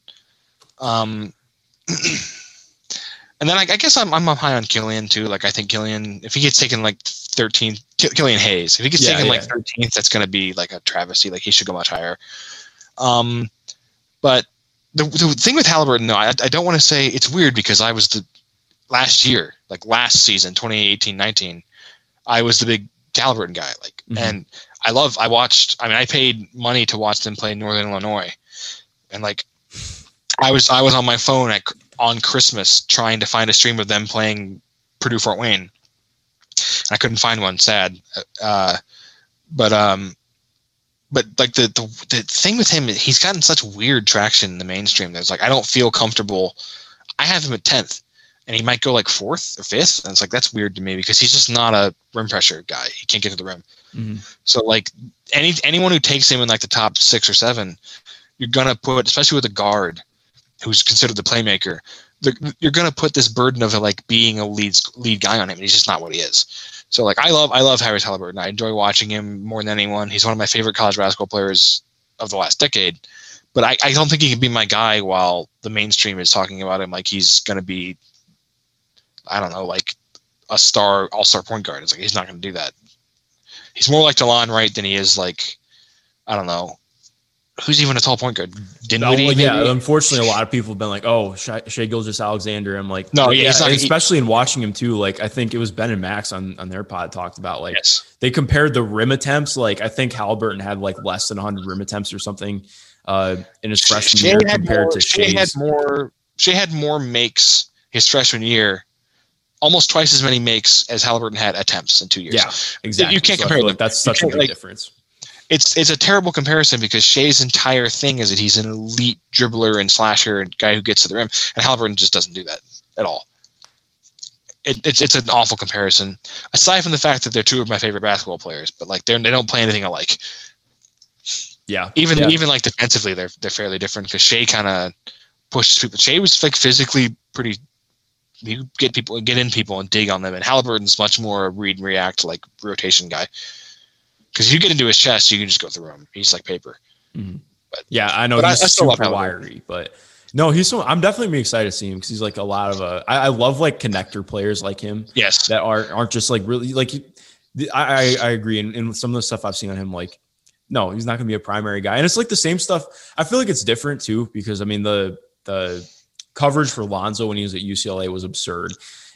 Um, [CLEARS THROAT] and then I, I guess I'm, I'm high on Killian too. Like I think Killian, if he gets taken like 13th, Ki- Killian Hayes, if he gets Yeah, taken like yeah. 13th, that's going to be like a travesty. Like he should go much higher. Um, but the, the thing with Halliburton, though, I, I don't want to say it's weird because I was the last year, like last season, 2018 19, I was the big Halliburton guy. Like, Mhm. and I love, I watched, I mean, I paid money to watch them play Northern Illinois. And like, I was, I was on my phone at, on Christmas trying to find a stream of them playing Purdue Fort Wayne. I couldn't find one, sad. Uh, but, um, but like the, the the thing with him, he's gotten such weird traction in the mainstream. There's like I don't feel comfortable. I have him at tenth, and he might go like fourth or fifth, and it's like that's weird to me because he's just not a rim pressure guy. He can't get to the rim. Mhm. So like any anyone who takes him in like the top six or seven, you're gonna put, especially with a guard who's considered the playmaker, you're gonna put this burden of like being a lead lead guy on him, and he's just not what he is. So like I love I love Harris Halliburton. I enjoy watching him more than anyone. He's one of my favorite college basketball players of the last decade. But I, I don't think he can be my guy while the mainstream is talking about him like he's gonna be I don't know, like a star all star point guard. It's like he's not gonna do that. He's more like Delon Wright than he is like I don't know, who's even a tall point guard? Dinwiddie, yeah, maybe? unfortunately, a lot of people have been like, "Oh, Shai, Shea Gilgis Alexander." I'm like, No, yeah, he's not- and he- especially in watching him too. Like, I think it was Ben and Max on on their pod talked about like Yes. they compared the rim attempts. Like, I think Halliburton had like less than 100 rim attempts or something uh, in his freshman Shai year compared more, to Shai had more. Shai had more makes his freshman year, almost twice as many makes as Halliburton had attempts in two years. Yeah, exactly. You can't So compare them. Like that's such a big like- difference. it's it's a terrible comparison because Shai's entire thing is that he's an elite dribbler and slasher and guy who gets to the rim, and Halliburton just doesn't do that at all. It, it's it's an awful comparison. Aside from the fact that they're two of my favorite basketball players, but like they they don't play anything alike. Yeah, Even yeah. even like defensively, they're they're fairly different because Shai kind of pushes people. Shai was like physically pretty. You get people get in people and dig on them, and Halliburton's much more a read and react like rotation guy. Because you get into his chest, you can just go through him. He's like paper. Yeah, I know But I- he's I still super wiry, but no, he's so. I'm definitely excited to see him because he's like a lot of uh, I, I love like connector players like him Yes. that are aren't just like really like. I I, I agree, and, and some of the stuff I've seen on him, like no, he's not gonna be a primary guy, and it's like the same stuff. I feel like it's different too because I mean the the coverage for Lonzo when he was at UCLA was absurd.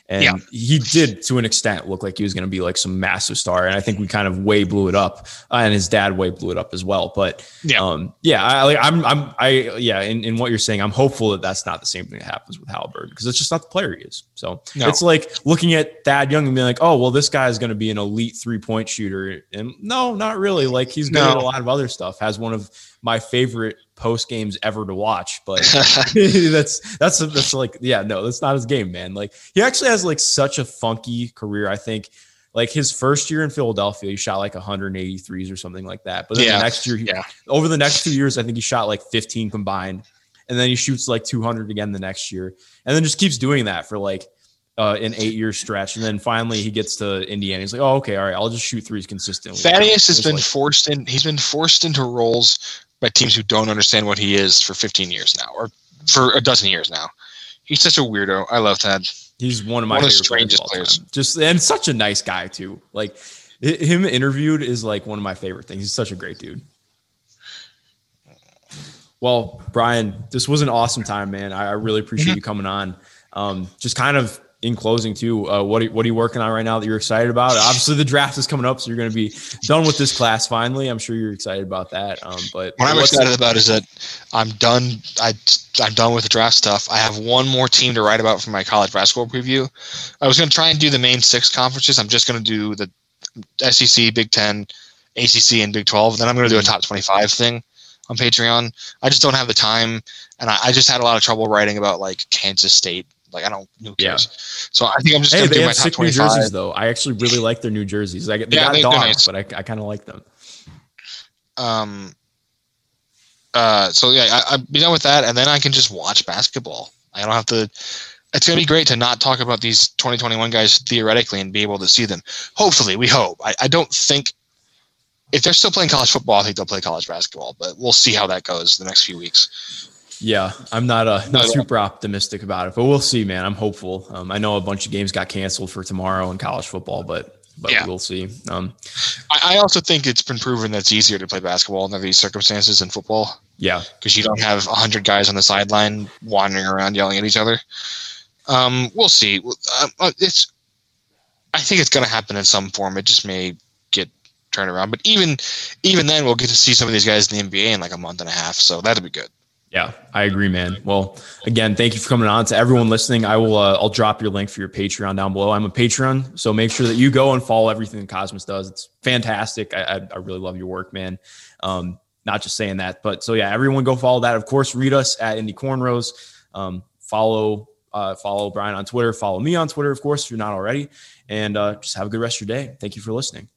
And Yeah. he did, to an extent, look like he was going to be like some massive star. And I think we kind of way blew it up, uh, and his dad way blew it up as well. But Yeah. um, yeah, I, like, I'm, I'm, I, yeah, in, in what you're saying, I'm hopeful that that's not the same thing that happens with Halliburton because it's just not the player he is. So No. it's like looking at Thad Young and being like, oh, well, this guy is going to be an elite three point shooter, and no, not really. Like he's good No. at a lot of other stuff. Has one of my favorite post games ever to watch, but [LAUGHS] [LAUGHS] that's that's that's like yeah, no, that's not his game, man. Like he actually has like such a funky career. I think like his first year in Philadelphia, he shot like 183s or something like that. But then Yeah. the next year, he, Yeah. over the next two years, I think he shot like 15 combined, and then he shoots like 200 again the next year, and then just keeps doing that for like. Uh, an eight-year stretch, and then finally he gets to Indiana. He's like, "Oh, okay, all right, I'll just shoot threes consistently." Thaddeus has been like- forced in. He's been forced into roles by teams who don't understand what he is for 15 years now, or for a dozen years now. He's such a weirdo. I love Thad. He's one of my One of the strangest players. players. Just and such a nice guy too. Like him interviewed is like one of my favorite things. He's such a great dude. Well, Brian, this was an awesome time, man. I, I really appreciate you coming on. Um, just kind of in closing too, uh, what are, what are you working on right now that you're excited about? Obviously, the draft is coming up, so you're going to be done with this class finally. I'm sure you're excited about that. Um, but What I'm excited about is that I'm done. I I'm done with the draft stuff. I have one more team to write about for my college basketball preview. I was going to try and do the main six conferences. I'm just going to do the SEC, Big Ten, ACC, and Big Twelve. Then I'm going to do a top 25 thing on Patreon. I just don't have the time, and I, I just had a lot of trouble writing about like Kansas State. Like I don't. Who Yeah. So I think I'm just Hey, they have sick New jerseys though. I actually really like their new jerseys. Like they Yeah, got they- dogs, nice. but I, I kind of like them. um uh so yeah I, i'll be done with that and then i can just watch basketball i don't have to it's going to be great to not talk about these 2021 guys theoretically and be able to see them hopefully we hope i, I don't think if they're still playing college football i think they'll play college basketball but we'll see how that goes the next few weeks Yeah, I'm not uh, not No, no. super optimistic about it, but we'll see, man. I'm hopeful. Um, I know a bunch of games got canceled for tomorrow in college football, but but Yeah. we'll see. Um, I, I also think it's been proven that it's easier to play basketball under these circumstances than football yeah, because you don't have 100 guys on the sideline wandering around yelling at each other. Um, we'll see. Uh, uh, It's, I think it's going to happen in some form. It just may get turned around. But even, even then, we'll get to see some of these guys in the NBA in like a month and a half. So that'll be good. Yeah, I agree, man. Well, again, thank you for coming on. To everyone listening, I will uh, I'll drop your link for your Patreon down below. I'm a Patreon, so make sure that you go and follow everything Cosmis does. It's fantastic. I I, I really love your work, man. Um, not just saying that, but so yeah, everyone go follow that. Of course, read us at Indy Cornrows. Um, follow uh, follow Brian on Twitter. Follow me on Twitter, of course, if you're not already. And uh, just have a good rest of your day. Thank you for listening.